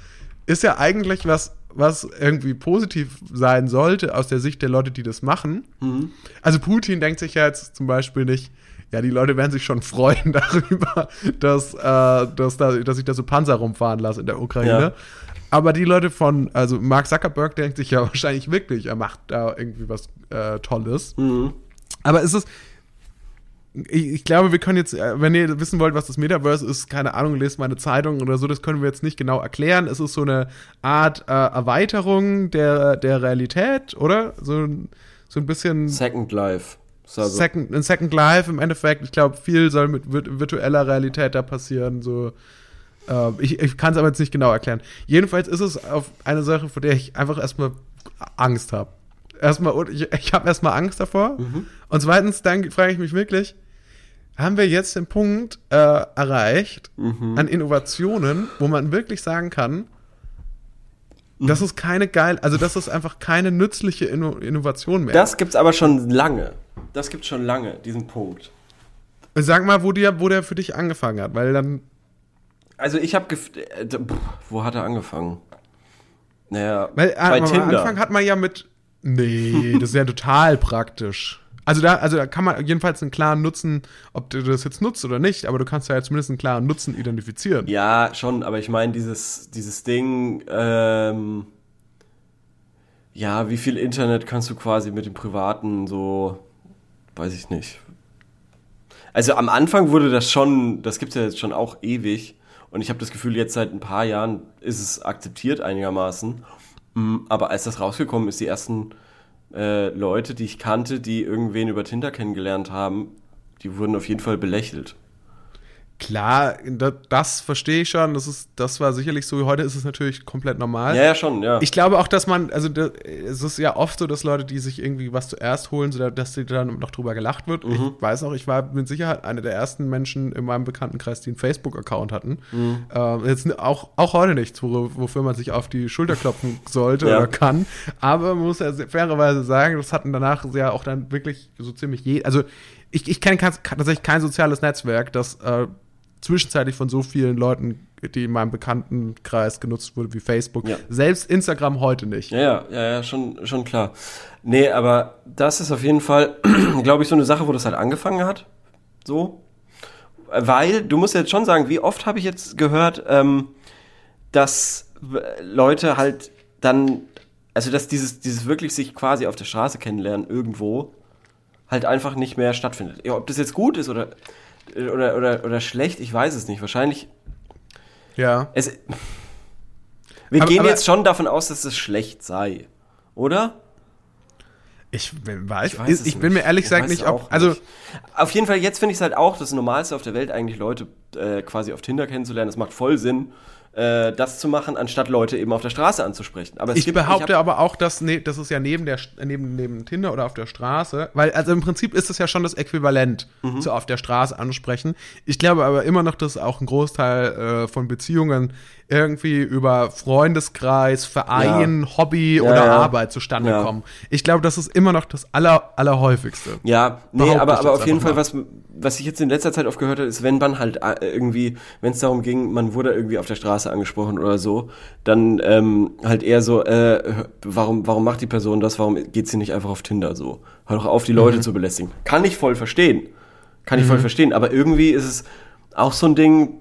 ist ja eigentlich was, was irgendwie positiv sein sollte aus der Sicht der Leute, die das machen. Mhm. Also Putin denkt sich ja jetzt zum Beispiel nicht, ja, die Leute werden sich schon freuen darüber, dass, äh, dass, da, dass ich da so Panzer rumfahren lasse in der Ukraine. Ja. Aber die Leute von, also Mark Zuckerberg denkt sich ja wahrscheinlich wirklich, er macht da irgendwie was äh, Tolles. Mhm. Aber ist es. Ich, ich glaube, wir können jetzt, äh, wenn ihr wissen wollt, was das Metaverse ist, keine Ahnung, lest meine Zeitung oder so, das können wir jetzt nicht genau erklären. Es ist so eine Art äh, Erweiterung der, der Realität, oder? So, ein- so ein bisschen Second Life. Also, Second, ein Second Life im Endeffekt. Ich glaube, viel soll mit virt virtueller Realität da passieren. So, äh, ich ich kann es aber jetzt nicht genau erklären. Jedenfalls ist es auf eine Sache, vor der ich einfach erstmal Angst habe. Erstmal, ich, ich habe erstmal Angst davor. Und zweitens, dann frage ich mich wirklich, haben wir jetzt den Punkt äh, erreicht an Innovationen, wo man wirklich sagen kann, das ist keine geil, also das ist einfach keine nützliche Inno Innovation mehr. das gibt's aber schon lange. Das gibt's schon lange, diesen Punkt. Sag mal, wo der, wo der für dich angefangen hat, weil dann. Also ich habe äh, wo hat er angefangen? Naja, Weil äh, bei am Tinder. Anfang hat man ja mit. Nee, das ist ja total praktisch. Also da, also da kann man jedenfalls einen klaren Nutzen, ob du das jetzt nutzt oder nicht, aber du kannst ja zumindest einen klaren Nutzen identifizieren. Ja, schon, aber ich meine, dieses, dieses Ding, ähm, ja, wie viel Internet kannst du quasi mit dem Privaten so, weiß ich nicht. Also am Anfang wurde das schon, das gibt's ja jetzt schon auch ewig und ich habe das Gefühl, jetzt seit ein paar Jahren ist es akzeptiert einigermaßen. Mm, Aber als das rausgekommen ist, die ersten äh, Leute, die ich kannte, die irgendwen über Tinder kennengelernt haben, die wurden auf jeden Fall belächelt. Klar, das, das verstehe ich schon. Das ist, das war sicherlich so. Heute ist es natürlich komplett normal. Ja, ja, schon, ja. Ich glaube auch, dass man, also da, es ist ja oft so, dass Leute, die sich irgendwie was zuerst holen, so dass die dann noch drüber gelacht wird. Mhm. Ich weiß auch, ich war mit Sicherheit einer der ersten Menschen in meinem Bekanntenkreis, die einen Facebook-Account hatten. Mhm. Ähm, jetzt auch, auch heute nichts, wo, wofür man sich auf die Schulter klopfen sollte Ja. oder kann. Aber man muss ja se- fairerweise sagen, das hatten danach ja auch dann wirklich so ziemlich je, also ich, ich kenne tatsächlich kein soziales Netzwerk, das äh, zwischenzeitlich von so vielen Leuten, die in meinem Bekanntenkreis genutzt wurde, wie Facebook. Ja. Selbst Instagram heute nicht. Ja, ja, ja, schon, schon klar. Nee, aber das ist auf jeden Fall, glaube ich, so eine Sache, wo das halt angefangen hat. So. Weil, du musst jetzt schon sagen, wie oft habe ich jetzt gehört, ähm, dass Leute halt dann, also dass dieses, dieses wirklich sich quasi auf der Straße kennenlernen irgendwo halt einfach nicht mehr stattfindet. Ja, ob das jetzt gut ist oder, oder, oder, oder schlecht, ich weiß es nicht. Wahrscheinlich Ja. es, wir Aber- gehen aber- jetzt schon davon aus, dass es schlecht sei, oder? Ich weiß, ich, weiß es ich bin mir ehrlich Ich gesagt nicht, ob. auch Also, nicht. Auf jeden Fall, jetzt finde ich es halt auch das Normalste auf der Welt, eigentlich Leute äh, quasi auf Tinder kennenzulernen. Es macht voll Sinn, äh, das zu machen, anstatt Leute eben auf der Straße anzusprechen. Aber ich gibt, behaupte hab- aber auch, dass ne, das ist ja neben der neben, neben Tinder oder auf der Straße, weil also im Prinzip ist es ja schon das Äquivalent Mhm. zu auf der Straße ansprechen. Ich glaube aber immer noch, dass auch ein Großteil äh, von Beziehungen irgendwie über Freundeskreis, Verein, Hobby oder ja. Arbeit zustande Ja. kommen. Ich glaube, das ist immer noch das aller allerhäufigste. Ja, nee, aber, ich aber auf jeden Fall, was, was ich jetzt in letzter Zeit oft gehört habe, ist, wenn man halt äh, irgendwie, wenn es darum ging, man wurde irgendwie auf der Straße angesprochen oder so, dann ähm, halt eher so, äh, warum, warum macht die Person das, warum geht sie nicht einfach auf Tinder so? Hör doch auf, die Mhm. Leute zu belästigen. Kann ich voll verstehen. Kann ich voll verstehen, aber irgendwie ist es auch so ein Ding,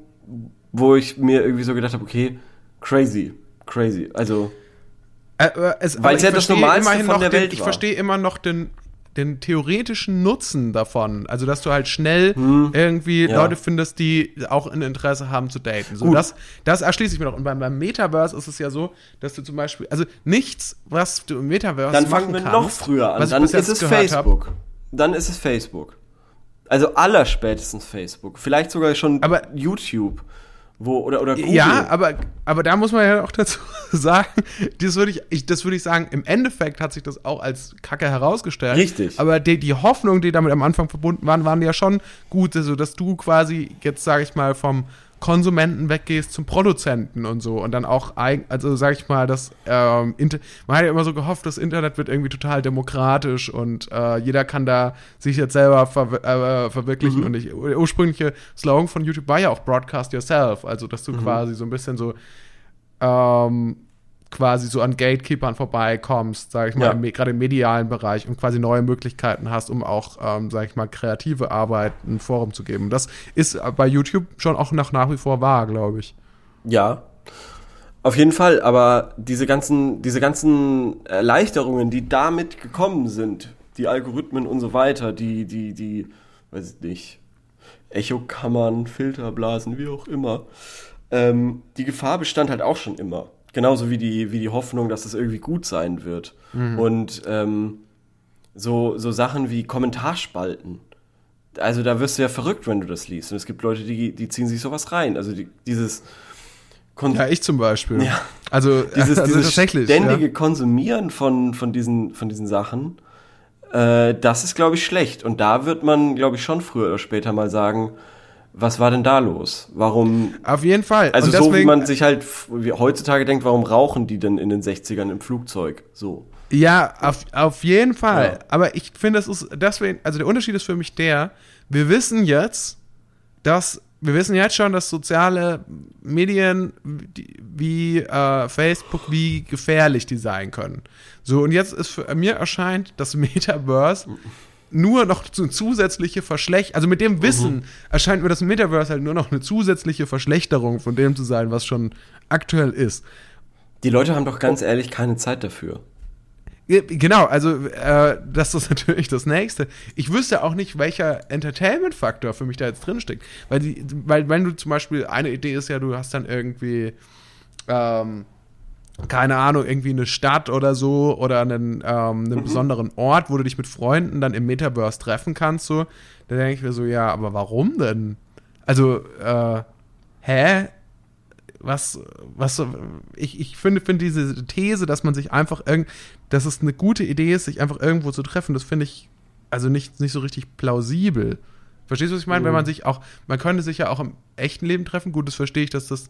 wo ich mir irgendwie so gedacht habe, okay, crazy, crazy. Also, Äh, es, Weil es ja ich das Normalste von der den, Welt Ich war. verstehe immer noch den, den theoretischen Nutzen davon. Also, dass du halt schnell Hm. irgendwie Ja. Leute findest, die auch ein Interesse haben zu daten. So, Gut. das, das erschließe ich mir noch. Und beim, beim Metaverse ist es ja so, dass du zum Beispiel, also nichts, was du im Metaverse dann fangen wir kannst, noch früher an. Dann ist es gehört hab. Facebook. Dann ist es Facebook. Also allerspätestens Facebook. Vielleicht sogar schon Aber- YouTube. Wo, oder, oder Google. Ja, aber, aber da muss man ja auch dazu sagen, das würde ich, ich, das würde ich sagen, im Endeffekt hat sich das auch als Kacke herausgestellt. Richtig. Aber die, die Hoffnungen, die damit am Anfang verbunden waren, waren ja schon gut, also dass du quasi jetzt, sage ich mal, vom, Konsumenten weggehst zum Produzenten und so und dann auch, also sag ich mal, das, ähm, Inter man hat ja immer so gehofft, das Internet wird irgendwie total demokratisch und äh, jeder kann da sich jetzt selber ver äh, verwirklichen und ich, der ursprüngliche Slogan von YouTube war ja auch Broadcast Yourself, also dass du quasi so ein bisschen so ähm, quasi so an Gatekeepern vorbeikommst, sag ich mal, Ja. gerade im medialen Bereich und quasi neue Möglichkeiten hast, um auch, ähm, sag ich mal, kreative Arbeit ein Forum zu geben. Das ist äh, bei YouTube schon auch nach, nach wie vor wahr, glaube ich. Ja. Auf jeden Fall, aber diese ganzen, diese ganzen Erleichterungen, die damit gekommen sind, die Algorithmen und so weiter, die, die, die, weiß ich nicht, Echokammern, Filterblasen, wie auch immer, ähm, die Gefahr bestand halt auch schon immer. Genauso wie die, wie die Hoffnung, dass es irgendwie gut sein wird. Und ähm, so, so Sachen wie Kommentarspalten. Also da wirst du ja verrückt, wenn du das liest. Und es gibt Leute, die, die ziehen sich sowas rein. Also die, dieses Kon Ja, ich zum Beispiel. Ja. Also, dieses, also dieses ständige ja. Konsumieren von, von, diesen, von diesen Sachen, äh, das ist, glaube ich, schlecht. Und da wird man, glaube ich, schon früher oder später mal sagen, was war denn da los? Warum, Auf jeden Fall. also Und so wie deswegen- man sich halt heutzutage denkt, warum rauchen die denn in den 60ern im Flugzeug? So. Ja, auf, auf jeden Fall. Ja. Aber ich finde, es ist deswegen, also der Unterschied ist für mich der, wir wissen jetzt, dass, wir wissen jetzt schon, dass soziale Medien die- wie äh, Facebook, wie gefährlich die sein können. So, und jetzt ist für mir erscheint das Metaverse nur noch zu zusätzliche Verschlechterung, also mit dem Wissen erscheint mir das Metaverse halt nur noch eine zusätzliche Verschlechterung von dem zu sein, was schon aktuell ist. Die Leute haben doch ganz ehrlich keine Zeit dafür. Genau, also äh, das ist natürlich das Nächste. Ich wüsste auch nicht, welcher Entertainment-Faktor für mich da jetzt drinsteckt. Weil, die, weil wenn du zum Beispiel, eine Idee ist ja, du hast dann irgendwie, ähm, keine Ahnung, irgendwie eine Stadt oder so oder einen, ähm, einen besonderen Ort, wo du dich mit Freunden dann im Metaverse treffen kannst, so. Da denke ich mir so, ja, aber warum denn? Also, äh, hä? was, was, ich, ich finde, finde diese These, dass man sich einfach irgend, dass es eine gute Idee ist, sich einfach irgendwo zu treffen, das finde ich also nicht, nicht so richtig plausibel. Verstehst du, was ich meine? Wenn man sich auch, man könnte sich ja auch im echten Leben treffen, gut, das verstehe ich, dass das,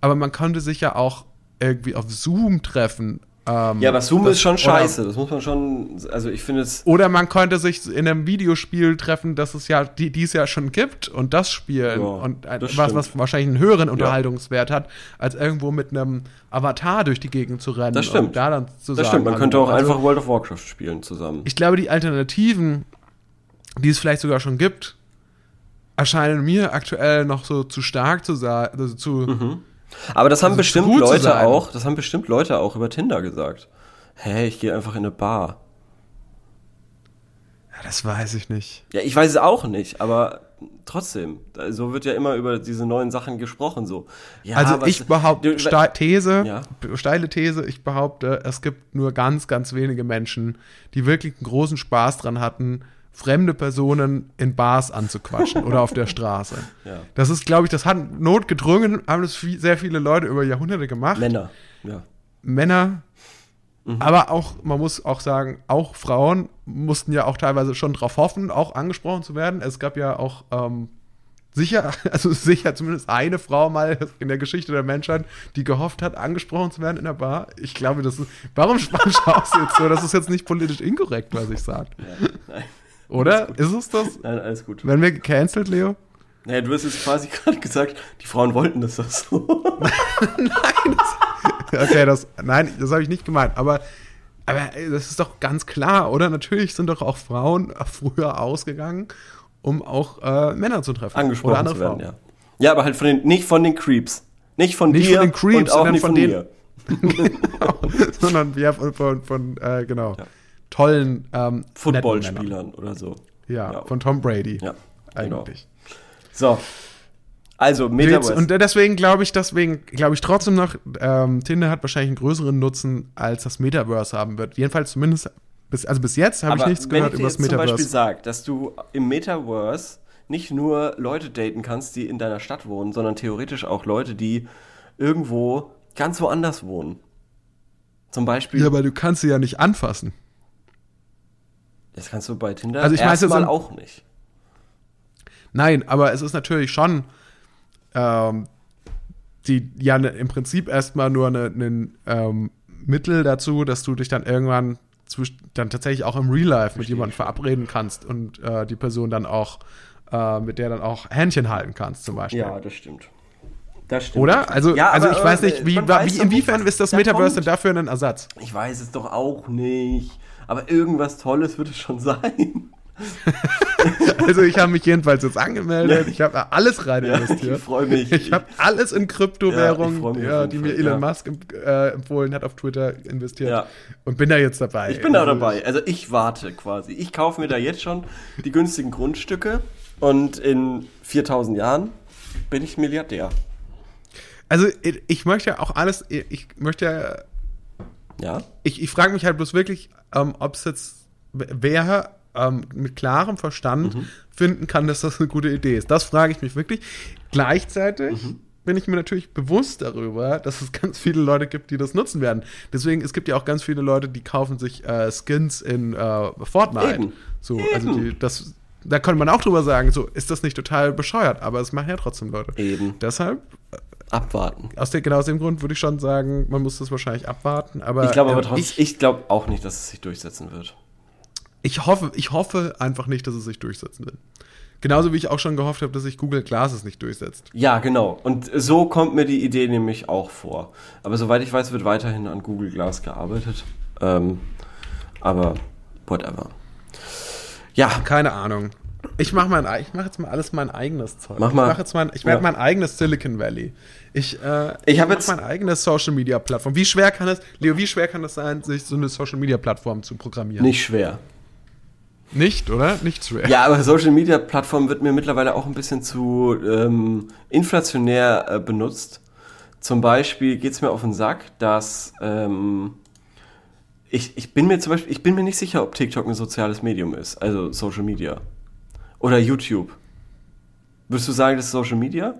aber man könnte sich ja auch irgendwie auf Zoom treffen. Ähm, Ja, aber Zoom das- ist schon oder- scheiße. Das muss man schon, also ich finde es, Oder man könnte sich in einem Videospiel treffen, das es ja, die, die es ja schon gibt und das spielen Ja, und ein, das was, was wahrscheinlich einen höheren Unterhaltungswert hat, als irgendwo mit einem Avatar durch die Gegend zu rennen Das stimmt. und da dann zu das sagen, stimmt. Man könnte auch Also, einfach World of Warcraft spielen zusammen. Ich glaube, die Alternativen, die es vielleicht sogar schon gibt, erscheinen mir aktuell noch so zu stark zu sein, also zu, Mhm. Aber das haben Also bestimmt Leute auch, das haben bestimmt Leute auch über Tinder gesagt. Hä, ich gehe einfach in eine Bar. ja, das weiß ich nicht. Ja, ich weiß es auch nicht, aber trotzdem, so wird ja immer über diese neuen Sachen gesprochen so. Ja, Also was- ich behaupte, Du- ste These, Ja. steile These, ich behaupte, es gibt nur ganz, ganz wenige Menschen, die wirklich einen großen Spaß dran hatten, fremde Personen in Bars anzuquatschen oder auf der Straße. Ja. Das ist, glaube ich, das hat notgedrungen, haben das viel, sehr viele Leute über Jahrhunderte gemacht. Männer. Ja. Männer, Mhm. aber auch, man muss auch sagen, auch Frauen mussten ja auch teilweise schon drauf hoffen, auch angesprochen zu werden. Es gab ja auch ähm, sicher, also sicher zumindest eine Frau mal in der Geschichte der Menschheit, die gehofft hat, angesprochen zu werden in der Bar. Ich glaube, das ist, warum, warum schaust du jetzt so? Das ist jetzt nicht politisch inkorrekt, was ich sage. ja. Nein. Oder? Ist es das? Nein, alles gut. Werden wir gecancelt, Leo? Naja, du hast jetzt quasi gerade gesagt, die Frauen wollten das so. Okay, das, nein, das habe ich nicht gemeint, aber, aber ey, das ist doch ganz klar, oder? Natürlich sind doch auch Frauen früher ausgegangen, um auch äh, Männer zu treffen. Angesprochen oder andere zu werden, Frauen. ja. Ja, aber halt von den, nicht von den Creeps. Nicht von Nicht dir von den Creeps, und auch nicht von von, den- mir. Genau. Sondern ja, von, von, von äh, genau, Ja. Tollen ähm. Footballspielern oder so. Ja, Ja. von Tom Brady. Ja, genau. eigentlich. So. Also, Metaverse. und deswegen glaube ich, deswegen glaube ich trotzdem noch, ähm, Tinder hat wahrscheinlich einen größeren Nutzen, als das Metaverse haben wird. Jedenfalls zumindest bis, also bis jetzt habe ich nichts wenn gehört ich über das jetzt zum Beispiel Metaverse. sage, dass du im Metaverse nicht nur Leute daten kannst, die in deiner Stadt wohnen, sondern theoretisch auch Leute, die irgendwo ganz woanders wohnen. Zum Beispiel, Ja, aber du kannst sie ja nicht anfassen. Das kannst du bei Tinder Also ich erstmal im- auch nicht. Nein, aber es ist natürlich schon, ähm, die ja ne, im Prinzip erstmal nur ein ne, ähm, Mittel dazu, dass du dich dann irgendwann dann tatsächlich auch im Real Life mit jemandem verabreden kannst und äh, die Person dann auch, äh, mit der dann auch Händchen halten kannst, zum Beispiel. Ja, das stimmt. Das stimmt. Oder? Also, Ja, also ich weiß äh, nicht, wie, weiß wie doch inwiefern ist das da Metaverse denn dafür ein Ersatz? Ich weiß es doch auch nicht. Aber irgendwas Tolles wird es schon sein. Also ich habe mich jedenfalls jetzt angemeldet, ich habe da alles rein Ja, investiert. ich freu mich. Ich habe alles in Ja, ich Kryptowährung, freu mich ja, die mir Elon ja. Musk äh, empfohlen hat, auf Twitter investiert. Ja. Und bin da jetzt dabei. Ich bin da Also dabei. Also ich warte quasi. Ich kaufe mir da jetzt schon die günstigen Grundstücke und in 4000 Jahren bin ich Milliardär. Also ich, ich möchte ja auch alles, ich möchte ja Ja? ich, ich frage mich halt bloß wirklich, ähm, ob es jetzt wer ähm, mit klarem Verstand Mhm. finden kann, dass das eine gute Idee ist. Das frage ich mich wirklich. Gleichzeitig Mhm. bin ich mir natürlich bewusst darüber, dass es ganz viele Leute gibt, die das nutzen werden. Deswegen, es gibt ja auch ganz viele Leute, die kaufen sich äh, Skins in äh, Fortnite. Eben. So, also die, das, da könnte man auch drüber sagen, so, ist das nicht total bescheuert, aber es machen ja trotzdem Leute. Eben. Deshalb, Abwarten. aus der, genau aus dem Grund würde ich schon sagen, man muss das wahrscheinlich abwarten. Aber Ich glaube aber ähm, trotzdem, ich- ich, glaube auch nicht, dass es sich durchsetzen wird. Ich hoffe, ich hoffe einfach nicht, dass es sich durchsetzen will. Genauso wie ich auch schon gehofft habe, dass sich Google Glasses nicht durchsetzt. Ja, genau. Und so kommt mir die Idee nämlich auch vor. Aber soweit ich weiß, wird weiterhin an Google Glass gearbeitet. Ähm, aber whatever. Ja, Keine Ahnung. Ich mache mach jetzt mal alles mein eigenes Zeug. Mach mal. Ich mache jetzt mein, ich werde Ja. mein eigenes Silicon Valley. Ich, äh, Ich hab mach jetzt- mein eigenes Social Media Plattform. Wie schwer kann es, Leo, wie schwer kann es sein, sich so eine Social Media Plattform zu programmieren? nicht schwer. Nicht, oder? Nicht schwer. Ja, aber Social Media Plattform wird mir mittlerweile auch ein bisschen zu ähm, inflationär äh, benutzt. Zum Beispiel geht's mir auf den Sack, dass ähm, ich, ich bin mir zum Beispiel, ich bin mir nicht sicher, ob TikTok ein soziales Medium ist, also Social Media. Oder YouTube. Würdest du sagen, das ist Social Media?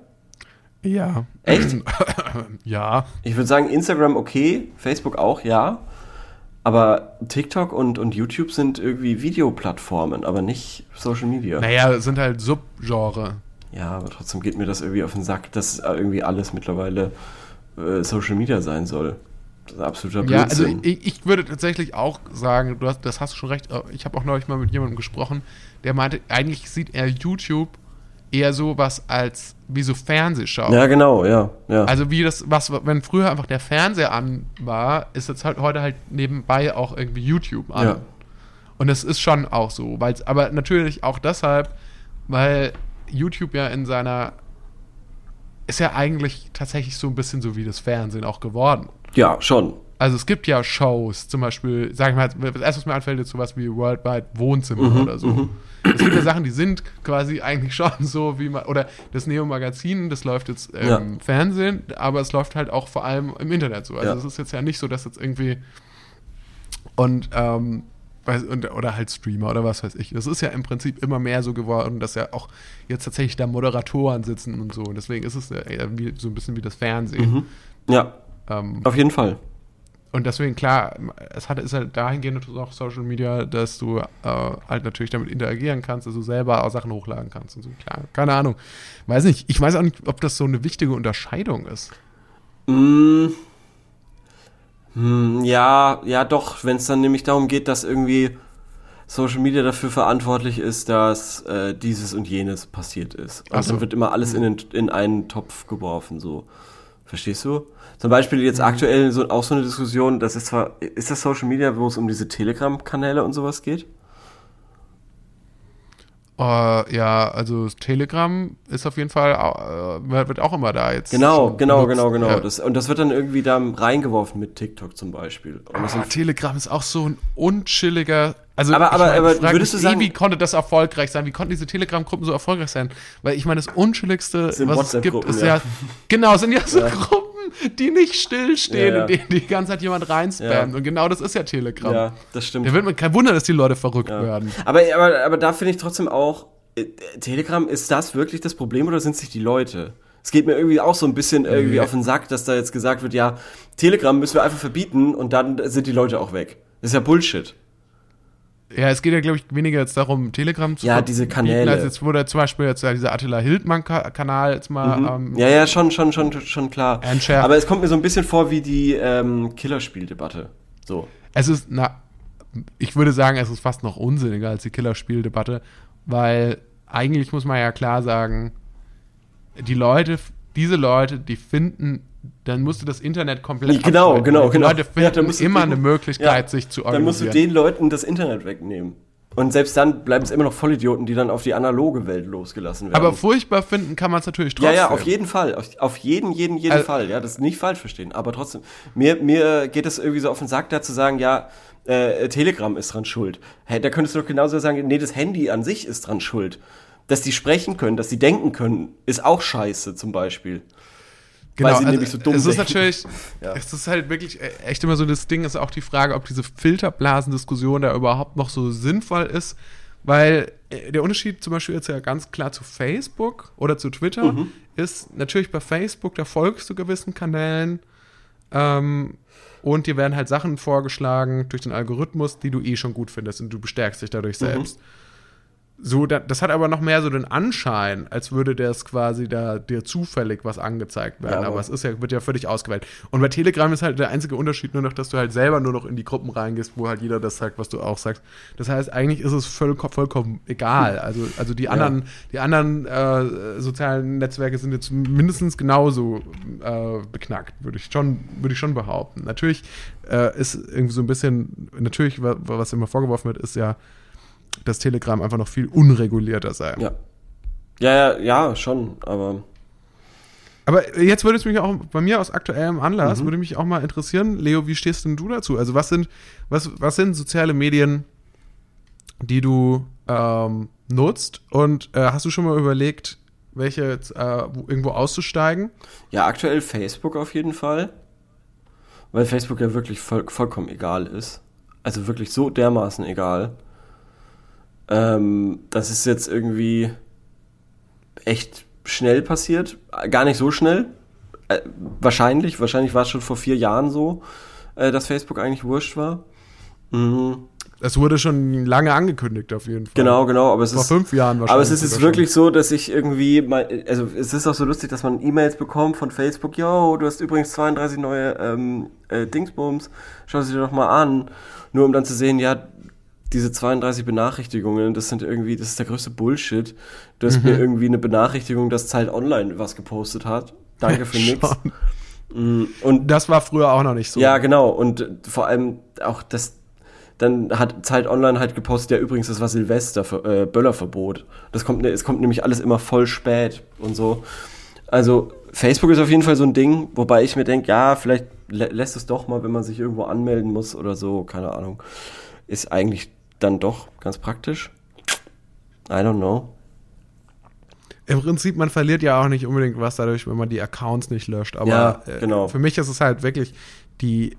Ja. Echt? ja. Ich würde sagen, Instagram okay, Facebook auch, ja. Aber TikTok und, und YouTube sind irgendwie Videoplattformen, aber nicht Social Media. Naja, sind halt Subgenre. Ja, aber trotzdem geht mir das irgendwie auf den Sack, dass irgendwie alles mittlerweile äh, Social Media sein soll. Das ist absoluter Ja, also Blödsinn. ich, ich würde tatsächlich auch sagen, du hast, das hast du schon recht. äh, Ich habe auch neulich mal mit jemandem gesprochen, der meinte, eigentlich sieht er YouTube eher so was als wie so Fernsehschau. ja, genau, ja, ja. Also wie das, was, wenn früher einfach der Fernseher an war, ist jetzt halt heute halt nebenbei auch irgendwie YouTube an. Ja. Und das ist schon auch so, weil aber natürlich auch deshalb, weil YouTube ja in seiner ist ja eigentlich tatsächlich so ein bisschen so wie das Fernsehen auch geworden. ja, schon. Also es gibt ja Shows, zum Beispiel, sag ich mal, das erste, was mir einfällt, ist sowas wie Worldwide Wohnzimmer Mhm, oder so. Es gibt ja Sachen, die sind quasi eigentlich schon so wie man, oder das Neo-Magazin, das läuft jetzt im Ja. Fernsehen, aber es läuft halt auch vor allem im Internet so. Also Ja. es ist jetzt ja nicht so, dass jetzt irgendwie und, ähm, weiß- und oder halt Streamer oder was weiß ich. Das ist ja im Prinzip immer mehr so geworden, dass ja auch jetzt tatsächlich da Moderatoren sitzen und so. Und deswegen ist es ja eher wie, so ein bisschen wie das Fernsehen. Ja, Ähm, auf jeden Fall. Und deswegen, klar, es hat, ist halt dahingehend auch Social Media, dass du äh, halt natürlich damit interagieren kannst, dass du selber auch Sachen hochladen kannst und so. Klar, keine Ahnung. Weiß nicht. Ich weiß auch nicht, ob das so eine wichtige Unterscheidung ist. Mm, hm, ja, ja, doch, wenn es dann nämlich darum geht, dass irgendwie Social Media dafür verantwortlich ist, dass äh, dieses und jenes passiert ist. Und Ach so. dann wird immer alles in, den, in einen Topf geworfen, so. Verstehst du? Zum Beispiel jetzt aktuell so, auch so eine Diskussion, das ist zwar, ist das Social Media, wo es um diese Telegram-Kanäle und sowas geht? Äh, ja, also Telegram ist auf jeden Fall, äh, wird auch immer da jetzt. Genau, genau, benutzt. genau, genau. Ja. Das, und das wird dann irgendwie da reingeworfen mit TikTok zum Beispiel. Ah, Telegram ist auch so ein unchilliger. Also Aber- aber- aber frag würdest mich du sagen- eh, wie konnte das erfolgreich sein? Wie konnten diese Telegram-Gruppen so erfolgreich sein? Weil ich meine, das unchilligste, sind was es gibt, ist ja, ja. genau, sind ja so Gruppen, die nicht stillstehen Ja, ja. und denen die ganze Zeit jemand reinspammt. Ja. Und genau das ist ja Telegram. ja, das stimmt. Da wird man kein Wunder, dass die Leute verrückt werden. Aber, aber, aber da finde ich trotzdem auch, äh, Telegram, ist das wirklich das Problem oder sind es nicht die Leute? Es geht mir irgendwie auch so ein bisschen irgendwie auf den Sack, dass da jetzt gesagt wird, ja, Telegram müssen wir einfach verbieten und dann sind die Leute auch weg. Das ist ja Bullshit. Ja, es geht ja, glaube ich, weniger jetzt darum, Telegram zu Ja, diese Kanäle. Als jetzt wurde zum Beispiel jetzt dieser Attila Hildmann-Kanal jetzt mal ähm, Ja, ja, schon, schon, schon, schon klar. Unshare. Aber es kommt mir so ein bisschen vor wie die ähm, Killerspieldebatte. So. Es ist, na, ich würde sagen, es ist fast noch unsinniger als die Killerspieldebatte, weil eigentlich muss man ja klar sagen, die Leute, diese Leute, die finden, dann musst du das Internet komplett Genau, abschalten, genau, genau. Leute Ja, finden du immer den- eine Möglichkeit, Ja, sich zu Dann musst du organisieren. den Leuten das Internet wegnehmen. Und selbst dann bleiben es immer noch Vollidioten, die dann auf die analoge Welt losgelassen werden. Aber furchtbar finden kann man es natürlich ja, trotzdem. ja, auf jeden Fall. Auf, auf jeden, jeden, jeden Also- Fall. Ja, das nicht falsch verstehen. Aber trotzdem, mir, mir geht es irgendwie so auf den Sack, da zu sagen, ja, äh, Telegram ist dran schuld. Hey, da könntest du doch genauso sagen, nee, das Handy an sich ist dran schuld. Dass die sprechen können, dass die denken können, ist auch scheiße zum Beispiel. Genau, weil sie also nämlich so dumm es ist natürlich, Ja. es ist halt wirklich äh, echt immer so das Ding, ist auch die Frage, ob diese Filterblasendiskussion da überhaupt noch so sinnvoll ist, weil äh, der Unterschied zum Beispiel jetzt ja ganz klar zu Facebook oder zu Twitter Mhm. ist natürlich bei Facebook, da folgst du gewissen Kanälen ähm, und dir werden halt Sachen vorgeschlagen durch den Algorithmus, die du eh schon gut findest und du bestärkst dich dadurch Mhm. So, da, das hat aber noch mehr so den Anschein, als würde das quasi da dir zufällig was angezeigt werden. Ja, aber, aber- es ist ja, wird ja völlig ausgewählt. Und bei Telegram ist halt der einzige Unterschied nur noch, dass du halt selber nur noch in die Gruppen reingehst, wo halt jeder das sagt, was du auch sagst. Das heißt, eigentlich ist es voll, vollkommen egal. Also, also die anderen, die anderen äh, sozialen Netzwerke sind jetzt mindestens genauso äh, beknackt, würde ich schon, würde ich schon behaupten. Natürlich äh, ist irgendwie so ein bisschen, natürlich, wa- was immer vorgeworfen wird, ist ja, dass Telegram einfach noch viel unregulierter sei. Ja. Ja, ja, ja, schon, aber Aber jetzt würde es mich auch bei mir aus aktuellem Anlass, würde mich auch mal interessieren, Leo, wie stehst denn du dazu? Also was sind, was, was sind soziale Medien, die du ähm, nutzt? Und äh, hast du schon mal überlegt, welche jetzt, äh, wo- irgendwo auszusteigen? ja, aktuell Facebook auf jeden Fall. Weil Facebook ja wirklich voll, vollkommen egal ist. Also wirklich so dermaßen egal. Ähm, das ist jetzt irgendwie echt schnell passiert. Gar nicht so schnell. Äh, wahrscheinlich. Wahrscheinlich war es schon vor vier Jahren so, äh, dass Facebook eigentlich wurscht war. Mhm. Das wurde schon lange angekündigt, auf jeden Fall. Genau, genau, aber es Vor ist fünf Jahren wahrscheinlich. Aber es ist jetzt wirklich so, dass ich irgendwie mal, also es ist auch so lustig, dass man E-Mails bekommt von Facebook, yo, du hast übrigens 32 neue ähm, äh, Dingsbums, schau sie dir doch mal an. Nur um dann zu sehen, ja, diese 32 Benachrichtigungen, das sind irgendwie, das ist der größte Bullshit. Du hast Mhm. mir irgendwie eine Benachrichtigung, dass Zeit Online was gepostet hat. Danke für nix. Mm, Und Das war früher auch noch nicht so. ja, genau. Und vor allem auch das, dann hat Zeit Online halt gepostet, ja übrigens, das war Silvester, äh, Böllerverbot. Das kommt, ne- es kommt nämlich alles immer voll spät und so. Also Facebook ist auf jeden Fall so ein Ding, wobei ich mir denke, ja, vielleicht lä lässt es doch mal, wenn man sich irgendwo anmelden muss oder so, keine Ahnung. Ist eigentlich dann doch ganz praktisch. I don't know. Im Prinzip, man verliert ja auch nicht unbedingt was dadurch, wenn man die Accounts nicht löscht. Aber Ja, äh, genau. für mich ist es halt wirklich die,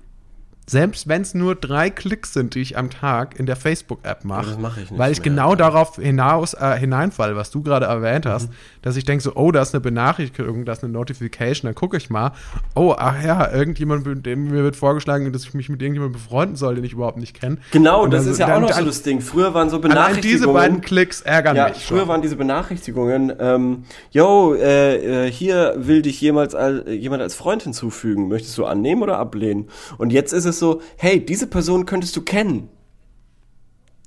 selbst wenn es nur drei Klicks sind, die ich am Tag in der Facebook-App mache, ich nicht weil ich mehr, genau ja. darauf hinaus, äh, hineinfalle, was du gerade erwähnt hast, Mhm. dass ich denke so, oh, da ist eine Benachrichtigung, da ist eine Notification, dann gucke ich mal, oh, ach ja, irgendjemand, dem mir wird vorgeschlagen, dass ich mich mit irgendjemandem befreunden soll, den ich überhaupt nicht kenne. Genau, das dann- ist ja dann- auch noch dann- so das Ding. Früher waren so Benachrichtigungen. diese beiden Klicks ärgern Ja, mich. früher schon. waren diese Benachrichtigungen, ähm, yo, äh, äh, hier will dich jemals als, jemand als Freund hinzufügen. Möchtest du annehmen oder ablehnen? Und jetzt ist es so, hey, diese Person könntest du kennen.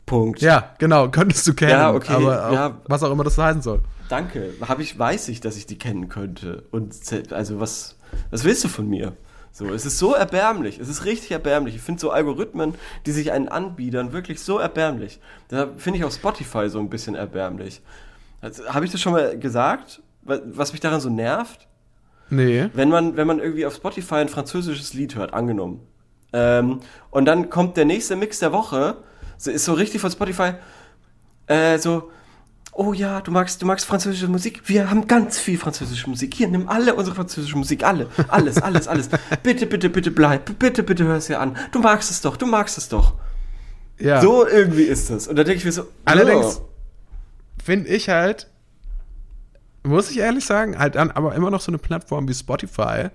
Punkt. Ja, genau, könntest du kennen. Ja, okay, aber auch, ja. was auch immer das heißen soll. Danke. Hab ich, weiß ich, dass ich die kennen könnte. Und also was, was willst du von mir? So, es ist so erbärmlich. Es ist richtig erbärmlich. Ich finde so Algorithmen, die sich einen anbiedern, wirklich so erbärmlich. Da finde ich auch Spotify so ein bisschen erbärmlich. Also, Habe ich das schon mal gesagt? Wa- Was mich daran so nervt? Nee. wenn man, wenn man irgendwie auf Spotify ein französisches Lied hört, angenommen. Ähm, und dann kommt der nächste Mix der Woche, so, ist so richtig von Spotify, äh, so, oh ja, du magst, du magst französische Musik, wir haben ganz viel französische Musik, hier, nimm alle unsere französische Musik, alle, alles, alles, alles, bitte, bitte, bitte bleib, bitte, bitte hör es dir an, du magst es doch, du magst es doch. Ja. So irgendwie ist das. Und da denke ich mir so, Allerdings oh. finde ich halt, muss ich ehrlich sagen, halt dann aber immer noch so eine Plattform wie Spotify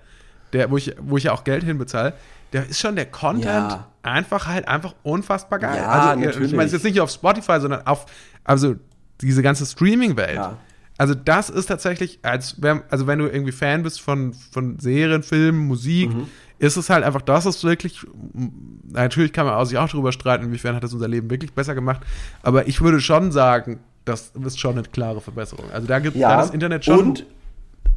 der, wo ich, wo ich ja auch Geld hinbezahle, der ist schon der Content Ja. einfach halt einfach unfassbar geil. Ja, also, natürlich. ich meine jetzt nicht auf Spotify, sondern auf, also diese ganze Streaming-Welt. Ja. Also das ist tatsächlich, als wenn, also wenn du irgendwie Fan bist von, von Serien, Filmen, Musik, Mhm. ist es halt einfach, das ist wirklich, natürlich kann man sich auch darüber streiten, inwiefern hat das unser Leben wirklich besser gemacht, aber ich würde schon sagen, das ist schon eine klare Verbesserung. Also da gibt da das Internet schon. Und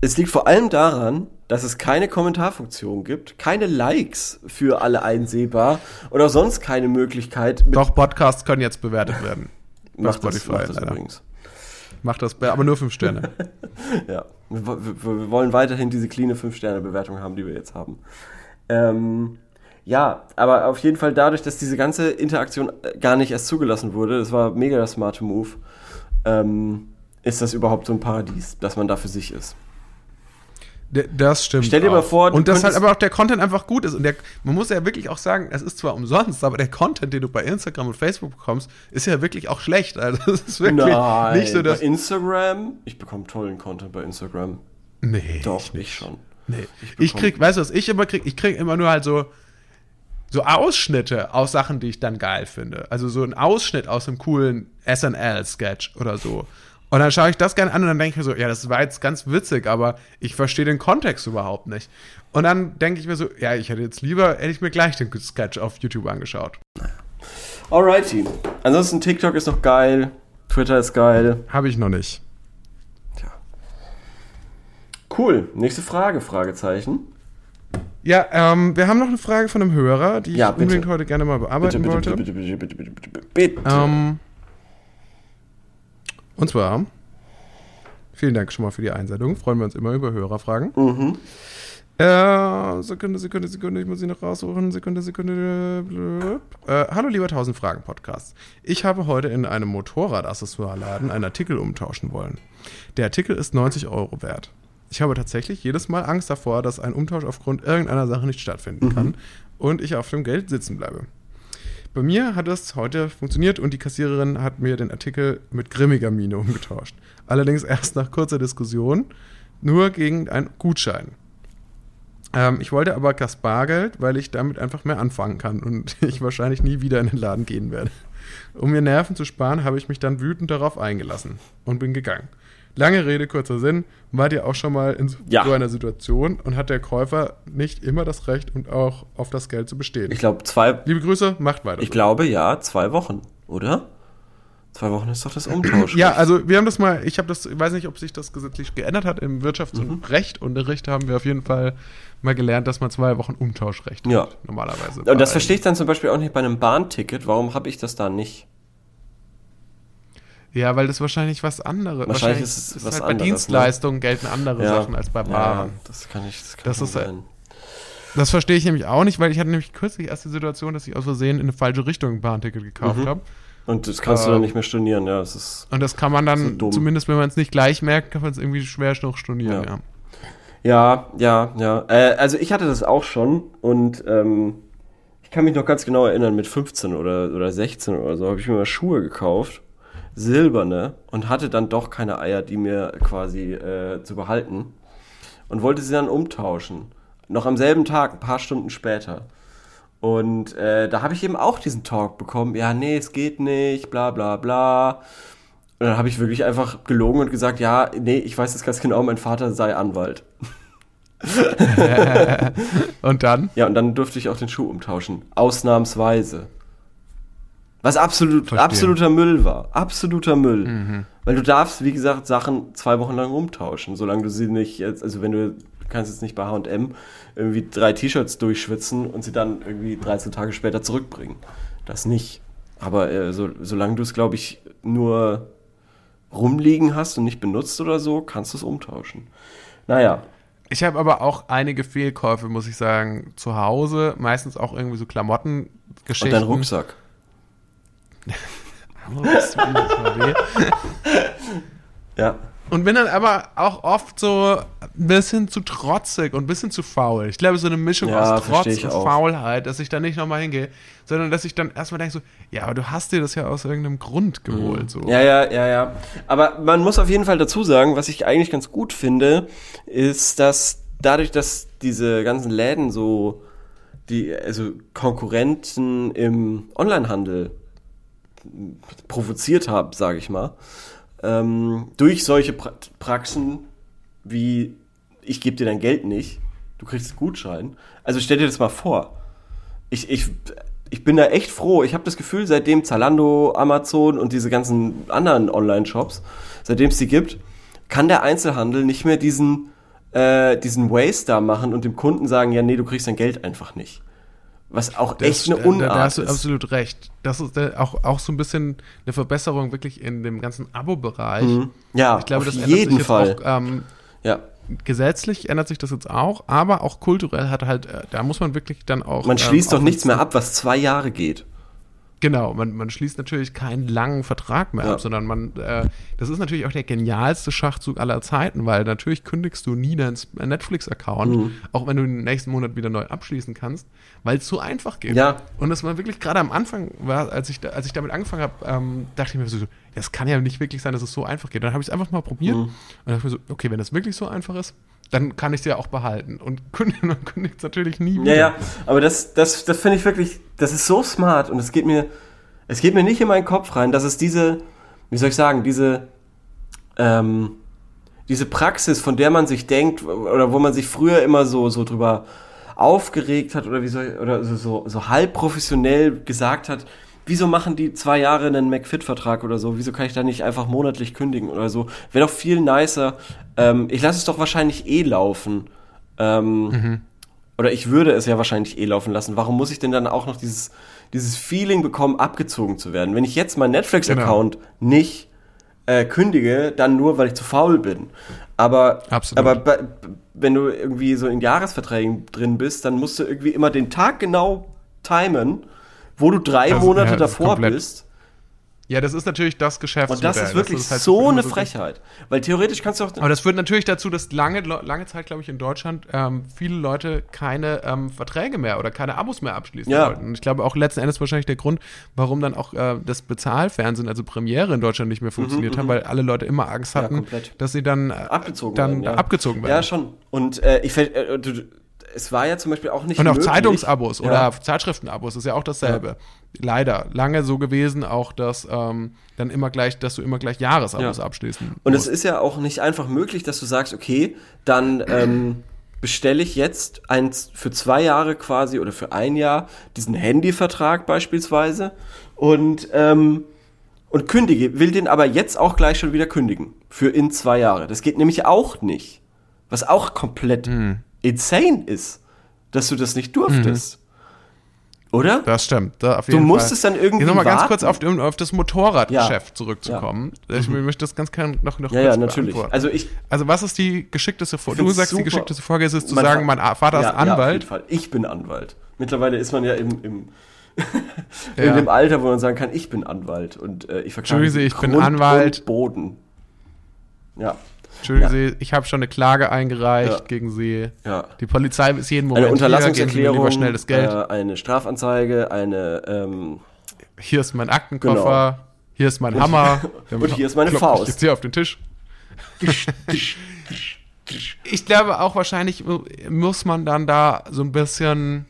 es liegt vor allem daran, dass es keine Kommentarfunktion gibt, keine Likes für alle einsehbar oder sonst keine Möglichkeit. Mit doch, Podcasts können jetzt bewertet werden. Macht das, Spotify, macht das leider. übrigens. Macht das, aber nur fünf Sterne. Ja, wir, wir, wir wollen weiterhin diese cleane 5-Sterne-Bewertung haben, die wir jetzt haben. Ähm, ja, aber auf jeden Fall dadurch, dass diese ganze Interaktion äh, gar nicht erst zugelassen wurde, das war mega der smarte Move, ähm, ist das überhaupt so ein Paradies, dass man da für sich ist. Das stimmt. Stell dir mal auch. vor, du und dass halt aber auch der Content einfach gut ist. Und der, man muss ja wirklich auch sagen, es ist zwar umsonst, aber der Content, den du bei Instagram und Facebook bekommst, ist ja wirklich auch schlecht. Also es ist wirklich Nein, nicht so, dass. bei Instagram, ich bekomme tollen Content bei Instagram. Nee, Doch, ich ich schon. Nee. Ich Ich, krieg, weißt du, was ich immer krieg? Ich krieg immer nur halt so, so Ausschnitte aus Sachen, die ich dann geil finde. Also so ein Ausschnitt aus einem coolen SNL-Sketch oder so. Und dann schaue ich das gerne an und dann denke ich mir so, ja, das war jetzt ganz witzig, aber ich verstehe den Kontext überhaupt nicht. Und dann denke ich mir so, ja, ich hätte jetzt lieber, hätte ich mir gleich den Sketch auf YouTube angeschaut. Alrighty. Ansonsten TikTok ist noch geil, Twitter ist geil. Habe ich noch nicht. Tja. Cool. Nächste Frage, Fragezeichen. Ja, ähm, wir haben noch eine Frage von einem Hörer, die Ja, ich bitte. unbedingt heute gerne mal Bitte, bearbeiten bitte, wollte. bitte, bitte, bitte, bitte, bitte, bitte, bitte. Ähm, und zwar, vielen Dank schon mal für die Einsendung. Freuen wir uns immer über Hörerfragen. Mhm. Äh, Sekunde, Sekunde, Sekunde, ich muss sie noch raussuchen. Sekunde, Sekunde. blöp. Äh, hallo, lieber 1000 Fragen Podcast. Ich habe heute in einem Motorradaccessoireladen einen Artikel umtauschen wollen. Der Artikel ist 90 Euro wert. Ich habe tatsächlich jedes Mal Angst davor, dass ein Umtausch aufgrund irgendeiner Sache nicht stattfinden kann und ich auf dem Geld sitzen bleibe. Bei mir hat es heute funktioniert und die Kassiererin hat mir den Artikel mit grimmiger Miene umgetauscht. Allerdings erst nach kurzer Diskussion, nur gegen einen Gutschein. Ähm, ich wollte aber das Bargeld, weil ich damit einfach mehr anfangen kann und ich wahrscheinlich nie wieder in den Laden gehen werde. Um mir Nerven zu sparen, habe ich mich dann wütend darauf eingelassen und bin gegangen. Lange Rede, kurzer Sinn. Wart ihr auch schon mal in so Ja. einer Situation und hat der Käufer nicht immer das Recht und auch auf das Geld zu bestehen? Ich glaube, zwei, Liebe Grüße, macht weiter. ich so. glaube, ja, zwei Wochen, oder? Zwei Wochen ist doch das Umtausch. Ja, also wir haben das mal, ich habe das, ich weiß nicht, ob sich das gesetzlich geändert hat. Im Wirtschafts- Mhm. und Rechtunterricht haben wir auf jeden Fall mal gelernt, dass man zwei Wochen Umtauschrecht Ja. hat, normalerweise. Und das verstehe ich dann zum Beispiel auch nicht bei einem Bahnticket. Warum habe ich das da nicht? Ja, weil das wahrscheinlich was anderes. Wahrscheinlich ist es was halt bei ne? Dienstleistungen gelten andere Sachen als bei Ja, Waren. das kann ich, das kann Das ist, äh, sein. Das verstehe ich nämlich auch nicht, weil ich hatte nämlich kürzlich erst die Situation, dass ich aus Versehen in eine falsche Richtung ein Bahnticket gekauft Mhm. habe. Und das kannst du äh, dann nicht mehr stornieren, ja. Das ist, Und das kann man So dann, dumm. zumindest wenn man es nicht gleich merkt, kann man es irgendwie schwer noch stornieren. Ja. Ja. ja, ja, ja. Äh, also ich hatte das auch schon und ähm, ich kann mich noch ganz genau erinnern, mit 15 oder, oder 16 oder so habe ich mir mal Schuhe gekauft, silberne, und hatte dann doch keine Eier, die mir quasi äh, zu behalten und wollte sie dann umtauschen. Noch am selben Tag, ein paar Stunden später. Und äh, da habe ich eben auch diesen Talk bekommen, ja, nee, es geht nicht, bla bla bla. Und dann habe ich wirklich einfach gelogen und gesagt, ja, nee, ich weiß es ganz genau, mein Vater sei Anwalt. Und dann? Ja, und dann durfte ich auch den Schuh umtauschen. Ausnahmsweise. Was absolut, absoluter Müll war. Absoluter Müll. Weil du darfst, wie gesagt, Sachen zwei Wochen lang umtauschen, solange du sie nicht jetzt, also wenn du, du kannst jetzt nicht bei H&M irgendwie drei T-Shirts durchschwitzen und sie dann irgendwie 13 Tage später zurückbringen. Das nicht. Aber äh, so, solange du es, glaube ich, nur rumliegen hast und nicht benutzt oder so, kannst du es umtauschen. Naja, Ich habe aber auch einige Fehlkäufe, muss ich sagen, zu Hause. Meistens auch irgendwie so und Klamottengeschichten. dein Rucksack. Oh, das tut mir jetzt mal weh. Ja. Und bin dann aber auch oft so ein bisschen zu trotzig und ein bisschen zu faul. Ich glaube, so eine Mischung Ja, aus Trotz und auch. Faulheit, dass ich da nicht nochmal hingehe, sondern dass ich dann erstmal denke so, ja, aber du hast dir das ja aus irgendeinem Grund geholt. So. Mhm. Ja, ja, ja, ja. Aber man muss auf jeden Fall dazu sagen, was ich eigentlich ganz gut finde, ist, dass dadurch, dass diese ganzen Läden so die also Konkurrenten im Onlinehandel provoziert haben, sage ich mal, ähm, durch solche pra Praxen wie ich gebe dir dein Geld nicht, du kriegst einen Gutschein. Also stell dir das mal vor. Ich, ich, ich bin da echt froh. Ich habe das Gefühl, seitdem Zalando, Amazon und diese ganzen anderen Online-Shops, seitdem es die gibt, kann der Einzelhandel nicht mehr diesen, äh, diesen Waste da machen und dem Kunden sagen, ja, nee, du kriegst dein Geld einfach nicht. Was auch Das- echt eine Unart Da hast du ist. absolut recht. Das ist äh, auch, auch so ein bisschen eine Verbesserung wirklich in dem ganzen Abo-Bereich. Mhm. Ja, ich glaube, auf das ändert jeden Fall. auch ähm, Ja, gesetzlich ändert sich das jetzt auch, aber auch kulturell hat halt, äh, da muss man wirklich dann auch. man schließt ähm, doch nichts mehr ab, was zwei Jahre geht. Genau, man, man schließt natürlich keinen langen Vertrag mehr Ja. ab, sondern man, äh, das ist natürlich auch der genialste Schachzug aller Zeiten, weil natürlich kündigst du nie deinen Netflix-Account, Mhm. auch wenn du den nächsten Monat wieder neu abschließen kannst, weil es so einfach geht. Ja. Und das war wirklich gerade am Anfang, war, als ich, da, als ich damit angefangen habe, ähm, dachte ich mir so, das kann ja nicht wirklich sein, dass es so einfach geht. Dann habe ich es einfach mal probiert Mhm. und dachte mir so, okay, wenn das wirklich so einfach ist, dann kann ich es ja auch behalten. Und kündigen, man kündigt es natürlich nie Ja, wieder. ja, aber das, das, das finde ich wirklich, das ist so smart und es geht mir, es geht mir nicht in meinen Kopf rein, dass es diese, wie soll ich sagen, diese, ähm, diese Praxis, von der man sich denkt, oder wo man sich früher immer so, so drüber aufgeregt hat, oder wie soll, oder so, so, so halb professionell gesagt hat, wieso machen die zwei Jahre einen McFit-Vertrag oder so, wieso kann ich da nicht einfach monatlich kündigen oder so, wäre doch viel nicer, ähm, ich lasse es doch wahrscheinlich eh laufen, ähm, oder ich würde es ja wahrscheinlich eh laufen lassen. Warum muss ich denn dann auch noch dieses, dieses Feeling bekommen, abgezogen zu werden? Wenn ich jetzt meinen Netflix-Account nicht äh, kündige, dann nur, weil ich zu faul bin. Aber, Absolut. aber wenn du irgendwie so in Jahresverträgen drin bist, dann musst du irgendwie immer den Tag genau timen, wo du drei Das- Monate ja, davor bist. Ja, das ist natürlich das Geschäftsmodell. Und das ist wirklich halt so eine Frechheit. Weil theoretisch kannst du auch. Aber das führt natürlich dazu, dass lange, lange Zeit, glaube ich, in Deutschland ähm, viele Leute keine ähm, Verträge mehr oder keine Abos mehr abschließen Ja. wollten. Und ich glaube auch letzten Endes wahrscheinlich der Grund, warum dann auch äh, das Bezahlfernsehen, also Premiere in Deutschland nicht mehr funktioniert haben, weil alle Leute immer Angst Mhm, Ja, hatten, komplett. dass sie dann äh, abgezogen dann werden. Ja. abgezogen werden. Ja, schon. Und äh, ich äh, du, es war ja zum Beispiel auch nicht Und auch möglich. Zeitungsabos Ja. oder Zeitschriftenabos ist ja auch dasselbe. Leider lange so gewesen, auch dass ähm, dann immer gleich, dass du immer gleich Jahresabos Ja. abschließen. Und es ist ja auch nicht einfach möglich, dass du sagst, okay, dann ähm, bestelle ich jetzt eins für zwei Jahre quasi oder für ein Jahr diesen Handyvertrag beispielsweise und ähm, und kündige, will den aber jetzt auch gleich schon wieder kündigen für in zwei Jahre. Das geht nämlich auch nicht, was auch komplett Hm. insane ist, dass du das nicht durftest, oder? Das stimmt. Da auf Du jeden musstest Fall. dann irgendwie Jetzt noch mal ganz kurz auf, auf das Motorradgeschäft Ja. zurückzukommen. Ich möchte das ganz gerne noch, noch Ja, ja, kurz natürlich. beantworten. Also ich Also was ist die geschickteste Vorgabe? Du sagst, die super. geschickteste Vorgabe ist zu Mein sagen, mein Vater Ja, ist Ja, auf jeden Anwalt. Fall. Ich bin Anwalt. Mittlerweile ist man ja im, im Ja. in dem Alter, wo man sagen kann, ich bin Anwalt und äh, ich Sie, Sie ich bin Grund Anwalt. Und Boden. Ja, Entschuldigen Sie, ich habe schon eine Klage eingereicht Ja. gegen Sie. ja. Die Polizei ist jeden Moment Eine hier, Unterlassungserklärung, lieber schnell das Geld. Äh, eine Strafanzeige, eine ähm, Hier ist mein Aktenkoffer. Hier ist mein Hammer. Genau. Und hier ist meine Faust. Jetzt hier auf den Tisch. ich glaube auch wahrscheinlich muss man dann da so ein bisschen,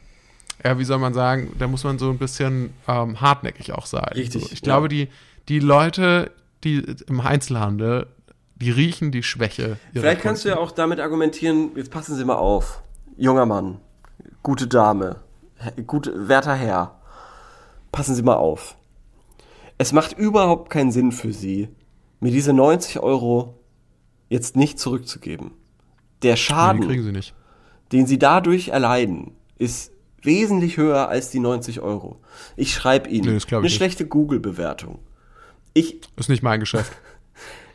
ja, wie soll man sagen, da muss man so ein bisschen ähm, hartnäckig auch sein. Richtig, So, ich ja. glaube, die, die Leute, die im Einzelhandel, die riechen die Schwäche. Vielleicht kannst du ja auch damit argumentieren, jetzt passen Sie mal auf. Junger Mann, gute Dame, gute, werter Herr, passen Sie mal auf. Es macht überhaupt keinen Sinn für Sie, mir diese 90 Euro jetzt nicht zurückzugeben. Der Nee, Schaden, kriegen sie den Sie dadurch erleiden, ist wesentlich höher als die 90 Euro. Ich schreibe Ihnen Nee, eine schlechte Google-Bewertung. Ich Ist nicht mein Geschäft.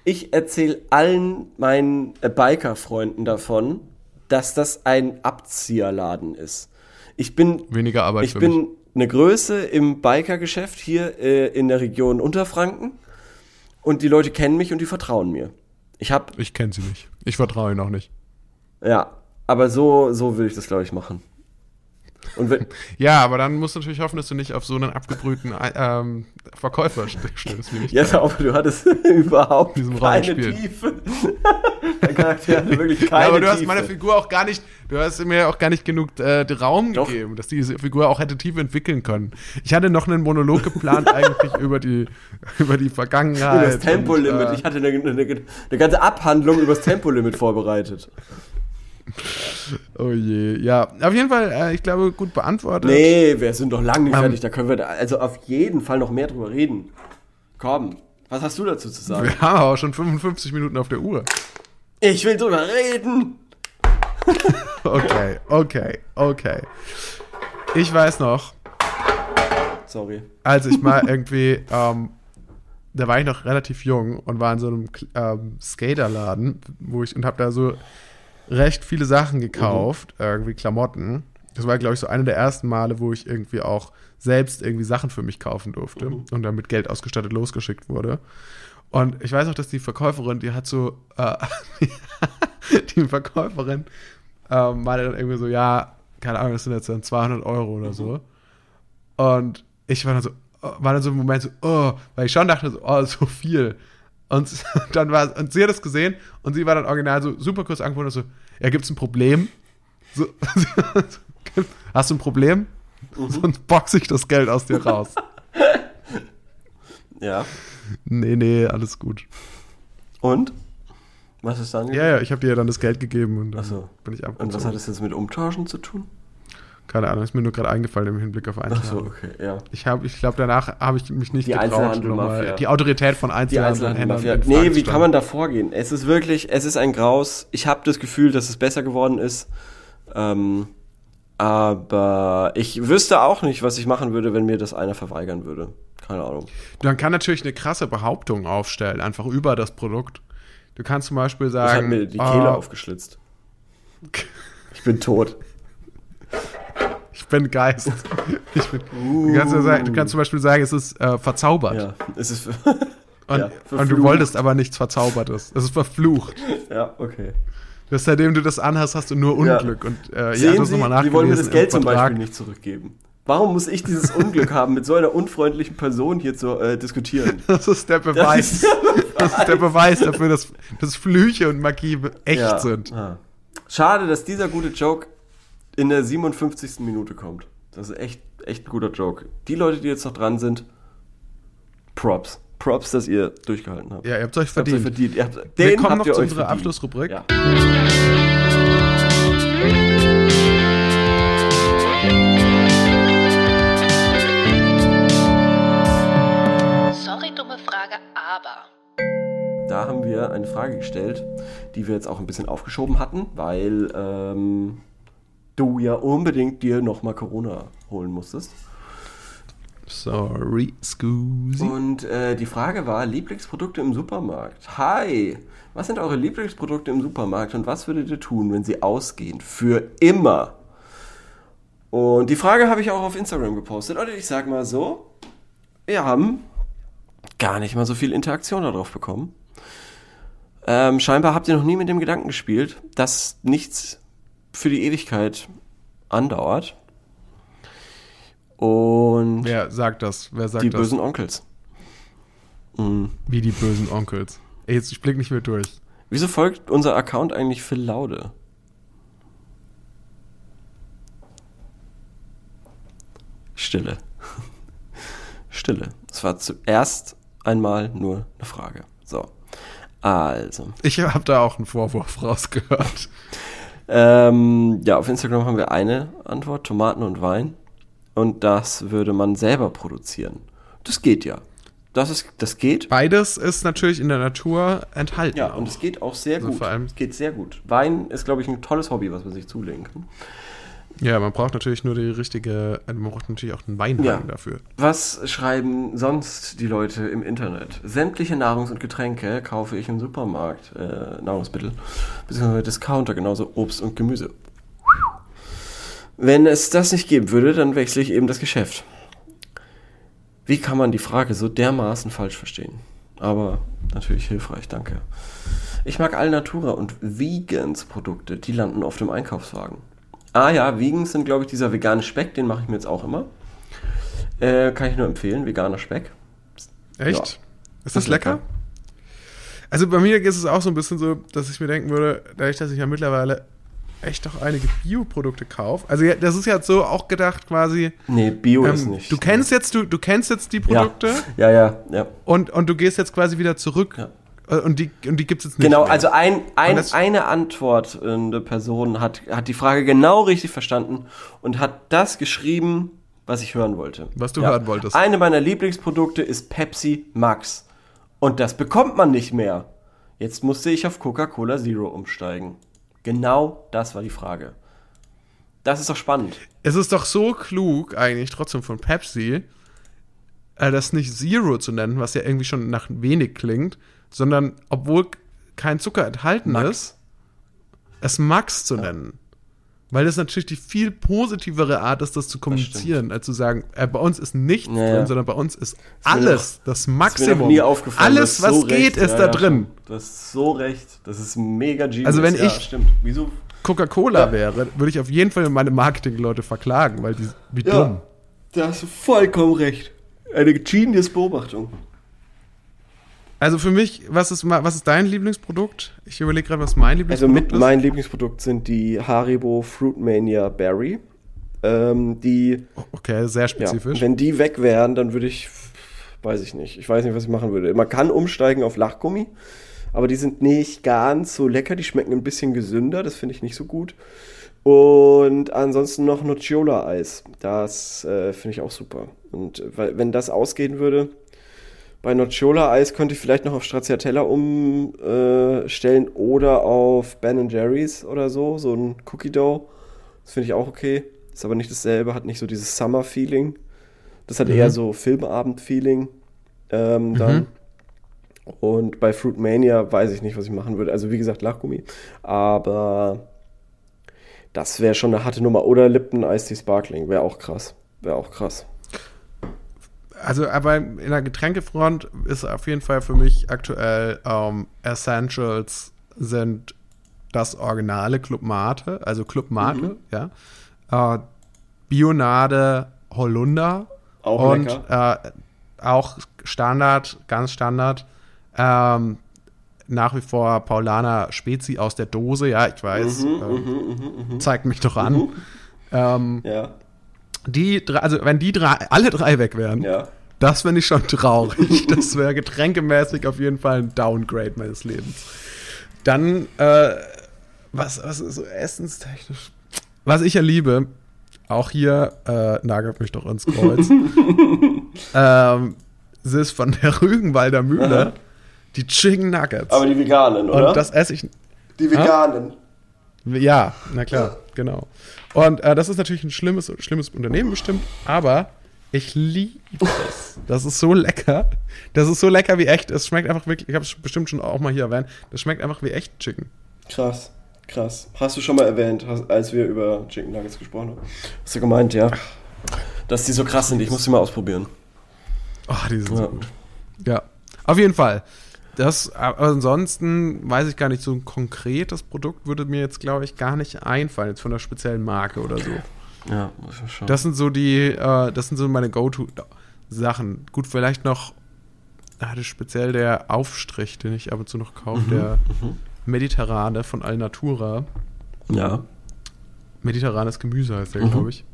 Ich erzähle allen meinen äh, Biker-Freunden davon, dass das ein Abzieherladen ist. Ich bin, Weniger Arbeit ich bin mich. eine Größe im Biker-Geschäft hier äh, in der Region Unterfranken und die Leute kennen mich und die vertrauen mir. Ich habe, Ich kenne sie nicht. Ich vertraue ihnen auch nicht. ja, aber so, so will ich das, glaube ich, machen. Und wenn, Ja, aber dann musst du natürlich hoffen, dass du nicht auf so einen abgebrühten ähm, Verkäufer st- stößt, wie ja, aber du hattest überhaupt keine. Tiefe. Dein Charakter hatte wirklich keine Ja, aber du hast Tiefe. meiner Figur auch gar nicht, du hast mir auch gar nicht genug äh, Raum Doch. gegeben, dass diese Figur auch hätte tief entwickeln können. Ich hatte noch einen Monolog geplant eigentlich über die über die Vergangenheit. Über das Tempolimit. und, ich hatte eine, eine, eine ganze Abhandlung über das Tempolimit vorbereitet. Oh je, ja. Auf jeden Fall, äh, ich glaube, gut beantwortet. Nee, wir sind doch lange nicht Ähm. fertig. Da können wir da also auf jeden Fall noch mehr drüber reden. Komm, was hast du dazu zu sagen? Wir haben aber schon 55 Minuten auf der Uhr. Ich will drüber reden. Okay, okay, okay. Ich weiß noch, Sorry. als ich mal irgendwie, ähm, da war ich noch relativ jung und war in so einem ähm, Skaterladen, wo ich und habe da so recht viele Sachen gekauft, irgendwie Klamotten. Das war, glaube ich, so eine der ersten Male, wo ich irgendwie auch selbst irgendwie Sachen für mich kaufen durfte und dann mit Geld ausgestattet losgeschickt wurde. Und ich weiß auch, dass die Verkäuferin, die hat so, äh, die Verkäuferin ähm, meinte dann irgendwie so, ja, keine Ahnung, das sind jetzt dann 200 Euro oder so. Und ich war dann so, oh, war dann so im Moment so, oh, weil ich schon dachte so, oh, so viel. Und dann war, und sie hat es gesehen und sie war dann original so super kurz angebunden und so, ja, gibt's ein Problem? So, hast du ein Problem? Sonst boxe ich das Geld aus dir raus. Ja. nee, nee, alles gut. Und? Was ist dann? Ja, ja, ich habe dir dann das Geld gegeben und dann so. bin ich Und was abgezogen. hat das jetzt mit Umtauschen zu tun? Keine Ahnung, ist mir nur gerade eingefallen im Hinblick auf Ach so, Einzelhandel. okay, ja. Ich habe, ich glaube, danach habe ich mich nicht Die getraut, nochmal die Autorität von Die Einzelhandelhändlern. Einzelhandel-Mafia. in Frage Nee, wie kann man da vorgehen? Es ist wirklich, es ist ein Graus. Ich habe das Gefühl, dass es besser geworden ist. Ähm, aber ich wüsste auch nicht, was ich machen würde, wenn mir das einer verweigern würde. Keine Ahnung. Man kann natürlich eine krasse Behauptung aufstellen, einfach über das Produkt. Du kannst zum Beispiel Das hat sagen, mir die Kehle aufgeschlitzt. Ich bin tot. ich bin Geist. ich bin, du, kannst ja sagen, du kannst zum Beispiel sagen, es ist äh, verzaubert. Ja, es ist. Und, ja, und du wolltest aber nichts Verzaubertes. Es ist verflucht. ja, okay. Das, seitdem du das anhast, hast du nur Ja. Unglück. Und äh, ja, Sehen das Sie, nochmal Sie wollen mir das Geld zum. Beispiel nicht zurückgeben. Warum muss ich dieses Unglück haben, mit so einer unfreundlichen Person hier zu äh, diskutieren? Das ist der Beweis. Das ist, der Beweis dafür, dass, dass Flüche und Magie echt Ja. sind. Ah. Schade, dass dieser gute Joke in der 57. Minute kommt. Das ist echt, echt ein guter Joke. Die Leute, die jetzt noch dran sind, Props. Props, dass ihr durchgehalten habt. Ja, ihr habt euch Habt ihr verdient. verdient. Ihr habt, Wir den kommen habt noch ihr zu unserer verdient. Abschlussrubrik. Ja. Sorry, dumme Frage, aber. Da haben wir eine Frage gestellt, die wir jetzt auch ein bisschen aufgeschoben hatten, weil ähm, du ja unbedingt dir nochmal Corona holen musstest. Sorry, Scusi. Und äh, die Frage war, Lieblingsprodukte im Supermarkt. Hi, was sind eure Lieblingsprodukte im Supermarkt und was würdet ihr tun, wenn sie ausgehen? Für immer. Und die Frage habe ich auch auf Instagram gepostet. Und ich sag mal so, wir haben gar nicht mal so viel Interaktion darauf bekommen. Ähm, scheinbar habt ihr noch nie mit dem Gedanken gespielt, dass nichts für die Ewigkeit andauert. Und Wer sagt das? Wer sagt die das? bösen Onkels. Mhm. Wie die bösen Onkels. Ey, jetzt, ich blick nicht mehr durch. Wieso folgt unser Account eigentlich Phil Laude? Stille. Stille. Es war zuerst einmal nur eine Frage. So. Also. Ich habe da auch einen Vorwurf rausgehört. Ähm, ja, auf Instagram haben wir eine Antwort: Tomaten und Wein. Und das würde man selber produzieren. Das geht ja. Das, ist, das geht. Beides ist natürlich in der Natur enthalten. Ja, und es geht auch sehr Also gut. vor allem- es geht sehr gut. Wein ist, glaube ich, ein tolles Hobby, was man sich zulegen kann. Ja, man braucht natürlich nur die richtige, äh, man braucht natürlich auch einen Weinhang Ja. dafür. Was schreiben sonst die Leute im Internet? Sämtliche Nahrungs- und Getränke kaufe ich im Supermarkt, äh, Nahrungsmittel, beziehungsweise Discounter, genauso Obst und Gemüse. Wenn es das nicht geben würde, dann wechsle ich eben das Geschäft. Wie kann man die Frage so dermaßen falsch verstehen? Aber natürlich hilfreich, danke. Ich mag Alnatura und Vegans Produkte, die landen auf dem Einkaufswagen. Ah ja, Vegans sind, glaube ich, dieser vegane Speck, den mache ich mir jetzt auch immer. Äh, kann ich nur empfehlen, veganer Speck. Echt? Ja. Ist das Das ist lecker? lecker. Also bei mir ist es auch so ein bisschen so, dass ich mir denken würde, dadurch, dass ich ja mittlerweile echt auch einige Bioprodukte kaufe. Also ja, das ist ja so auch gedacht quasi. Nee, Bio ist Ähm, nicht. du kennst jetzt, du, du kennst jetzt die Produkte Ja, ja, ja. und, und du gehst jetzt quasi wieder zurück Ja. Äh, und die, und die gibt es jetzt nicht. Genau, mehr. also ein, ein, eine antwortende Person hat, hat die Frage genau richtig verstanden und hat das geschrieben, was ich hören wollte. Was du hören wolltest. Eine meiner Lieblingsprodukte ist Pepsi Max. Und das bekommt man nicht mehr. Jetzt musste ich auf Coca-Cola Zero umsteigen. Genau das war die Frage. Das ist doch spannend. Es ist doch so klug, eigentlich trotzdem von Pepsi, äh, das nicht Zero zu nennen, was ja irgendwie schon nach wenig klingt, sondern obwohl kein Zucker enthalten Max. ist, es Max zu nennen. Weil das natürlich die viel positivere Art ist, das zu kommunizieren, als zu sagen, äh, bei uns ist nichts Ja, ja. drin, sondern bei uns ist mir alles, das Ist mir Maximum. Alles, was so geht, recht. ist Ja, da ja, drin. Du hast so recht. Das ist mega genius. Also wenn ja, ich-? Coca-Cola Ja. wäre, würde ich auf jeden Fall meine Marketing-Leute verklagen, weil die, wie dumm. da hast du vollkommen recht. Eine genius Beobachtung. Also für mich, was ist, was ist dein Lieblingsprodukt? Ich überlege gerade, was mein Also Lieblingsprodukt mit ist. mein Lieblingsprodukt sind die Haribo Fruitmania Berry. Ähm, die, Okay, sehr ja, spezifisch. wenn die weg wären, dann würde ich, weiß ich nicht, ich weiß nicht, was ich machen würde. Man kann umsteigen auf Lachgummi, aber die sind nicht ganz so lecker, die schmecken ein bisschen gesünder, das finde ich nicht so gut. Und ansonsten noch Nocciola-Eis, das äh, finde ich auch super. Und äh, wenn das ausgehen würde, bei Nocciola-Eis könnte ich vielleicht noch auf Stracciatella umstellen oder auf Ben Jerry's oder so, so ein Cookie Dough. Das finde ich auch okay. Ist aber nicht dasselbe, hat nicht so dieses Summer-Feeling. Das hat eher so Filmabend-Feeling. Ähm, dann. Und bei Fruitmania weiß ich nicht, was ich machen würde. Also wie gesagt, Lachgummi. Aber das wäre schon eine harte Nummer. Oder Lipton Ice Tea Sparkling. Wäre auch krass. Wäre auch krass. Also, aber in der Getränkefront ist auf jeden Fall für mich aktuell ähm, Essentials sind das originale Club Mate, also Club Mate, ja. Äh, Bionade Holunder Auch und äh, auch Standard, ganz Standard. Ähm, nach wie vor Paulaner Spezi aus der Dose, ja, ich weiß. ähm, zeigt mich doch an. Ähm, Ja. die drei, also wenn die drei, alle drei weg wären, Ja. Das finde ich schon traurig. Das wäre getränkemäßig auf jeden Fall ein Downgrade meines Lebens. Dann, äh, was, was ist so essenstechnisch? Was ich ja liebe, auch hier, äh, nagelt mich doch ins Kreuz, ähm, es ist von der Rügenwalder Mühle Aha. die Chicken Nuggets. Aber die veganen, oder? Und das esse ich, die veganen. ja, na klar, genau. Und äh, das ist natürlich ein schlimmes, schlimmes Unternehmen bestimmt, aber ich liebe es. Das ist so lecker. Das ist so lecker wie echt. Es schmeckt einfach wirklich, ich habe es bestimmt schon auch mal hier erwähnt, das schmeckt einfach wie echt Chicken. Krass. Krass. Hast du schon mal erwähnt, als wir über Chicken Nuggets gesprochen haben? Hast du gemeint, ja. Dass die so krass sind, ich muss die mal ausprobieren. Oh, die sind Ja. so gut. Ja, auf jeden Fall. Das, ansonsten weiß ich gar nicht, so ein konkretes Produkt würde mir jetzt, glaube ich, gar nicht einfallen, jetzt von einer speziellen Marke oder so. Ja, muss ich schauen. Das sind so die, äh, das sind so meine Go-To-Sachen. Gut, vielleicht noch, ah, das speziell der Aufstrich, den ich ab und zu noch kaufe, der Mediterrane von Alnatura. ja. Mediterranes Gemüse heißt der, Mhm. glaube ich.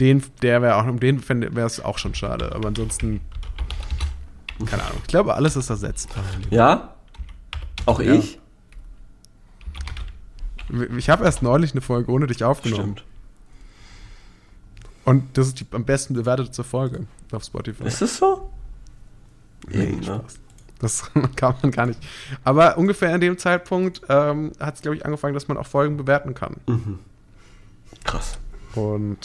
Den, der wäre auch, um den wäre es auch schon schade. Aber ansonsten, keine Ahnung. Ich glaube, alles ist ersetzt. Ja? Auch Ja. ich? Ich habe erst neulich eine Folge ohne dich aufgenommen. Stimmt. Und das ist die am besten bewertete Folge auf Spotify. Ist das so? Nee, ne? Das kann man gar nicht. Aber ungefähr in dem Zeitpunkt ähm, hat es, glaube ich, angefangen, dass man auch Folgen bewerten kann. Krass. Und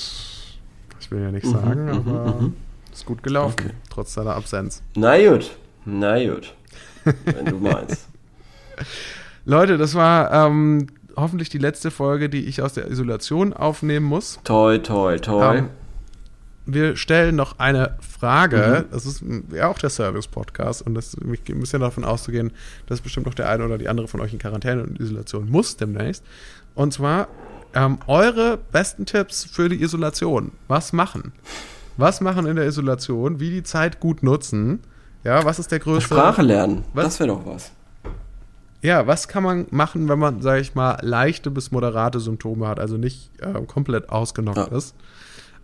ich will ja nicht Mhm, sagen, mhm, aber mhm. ist gut gelaufen, Okay. trotz seiner Absenz. Na gut. Na gut. Wenn du meinst. Leute, das war ähm, hoffentlich die letzte Folge, die ich aus der Isolation aufnehmen muss. Toi, toi, toi. Ähm, wir stellen noch eine Frage. Mhm. Das ist ja auch der Service-Podcast und das ich gehe ein bisschen davon auszugehen, dass bestimmt noch der eine oder die andere von euch in Quarantäne und Isolation muss demnächst. Und zwar Ähm, eure besten Tipps für die Isolation. Was machen? Was machen in der Isolation? Wie die Zeit gut nutzen? Ja, was ist der größte. Sprache lernen. Was? Das wäre doch was. Ja, was kann man machen, wenn man, sage ich mal, leichte bis moderate Symptome hat, also nicht äh, komplett ausgenockt Ja. ist?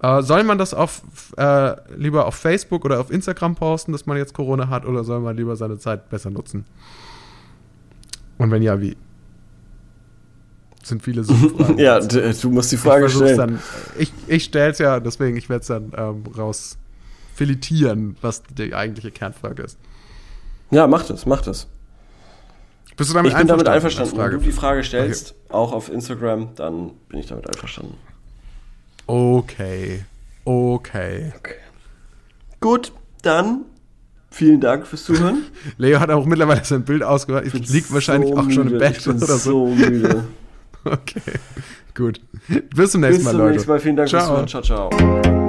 Äh, soll man das auf, äh, lieber auf Facebook oder auf Instagram posten, dass man jetzt Corona hat, oder soll man lieber seine Zeit besser nutzen? Und wenn ja, wie? Sind viele Suchfragen. Ja, du musst die ich Frage versuch's stellen. Dann, ich ich stell's ja, deswegen, ich werde es dann ähm, raus filetieren, was die eigentliche Kernfrage ist. Ja, mach das, mach das. Bist du damit ich bin damit einverstanden? Wenn du die Frage stellst, auch auf Instagram, dann bin ich damit einverstanden. Okay. Okay. Okay. Gut, dann vielen Dank fürs Zuhören. Leo hat auch mittlerweile sein Bild ausgehört. Ich bin liegt wahrscheinlich so auch schon im. Bett Ich bin oder so. so müde. Okay. Gut. Bis zum nächsten Bis Mal, zum Leute. nächsten Mal. Vielen Dank fürs Ciao. Zuhören. Ciao, ciao.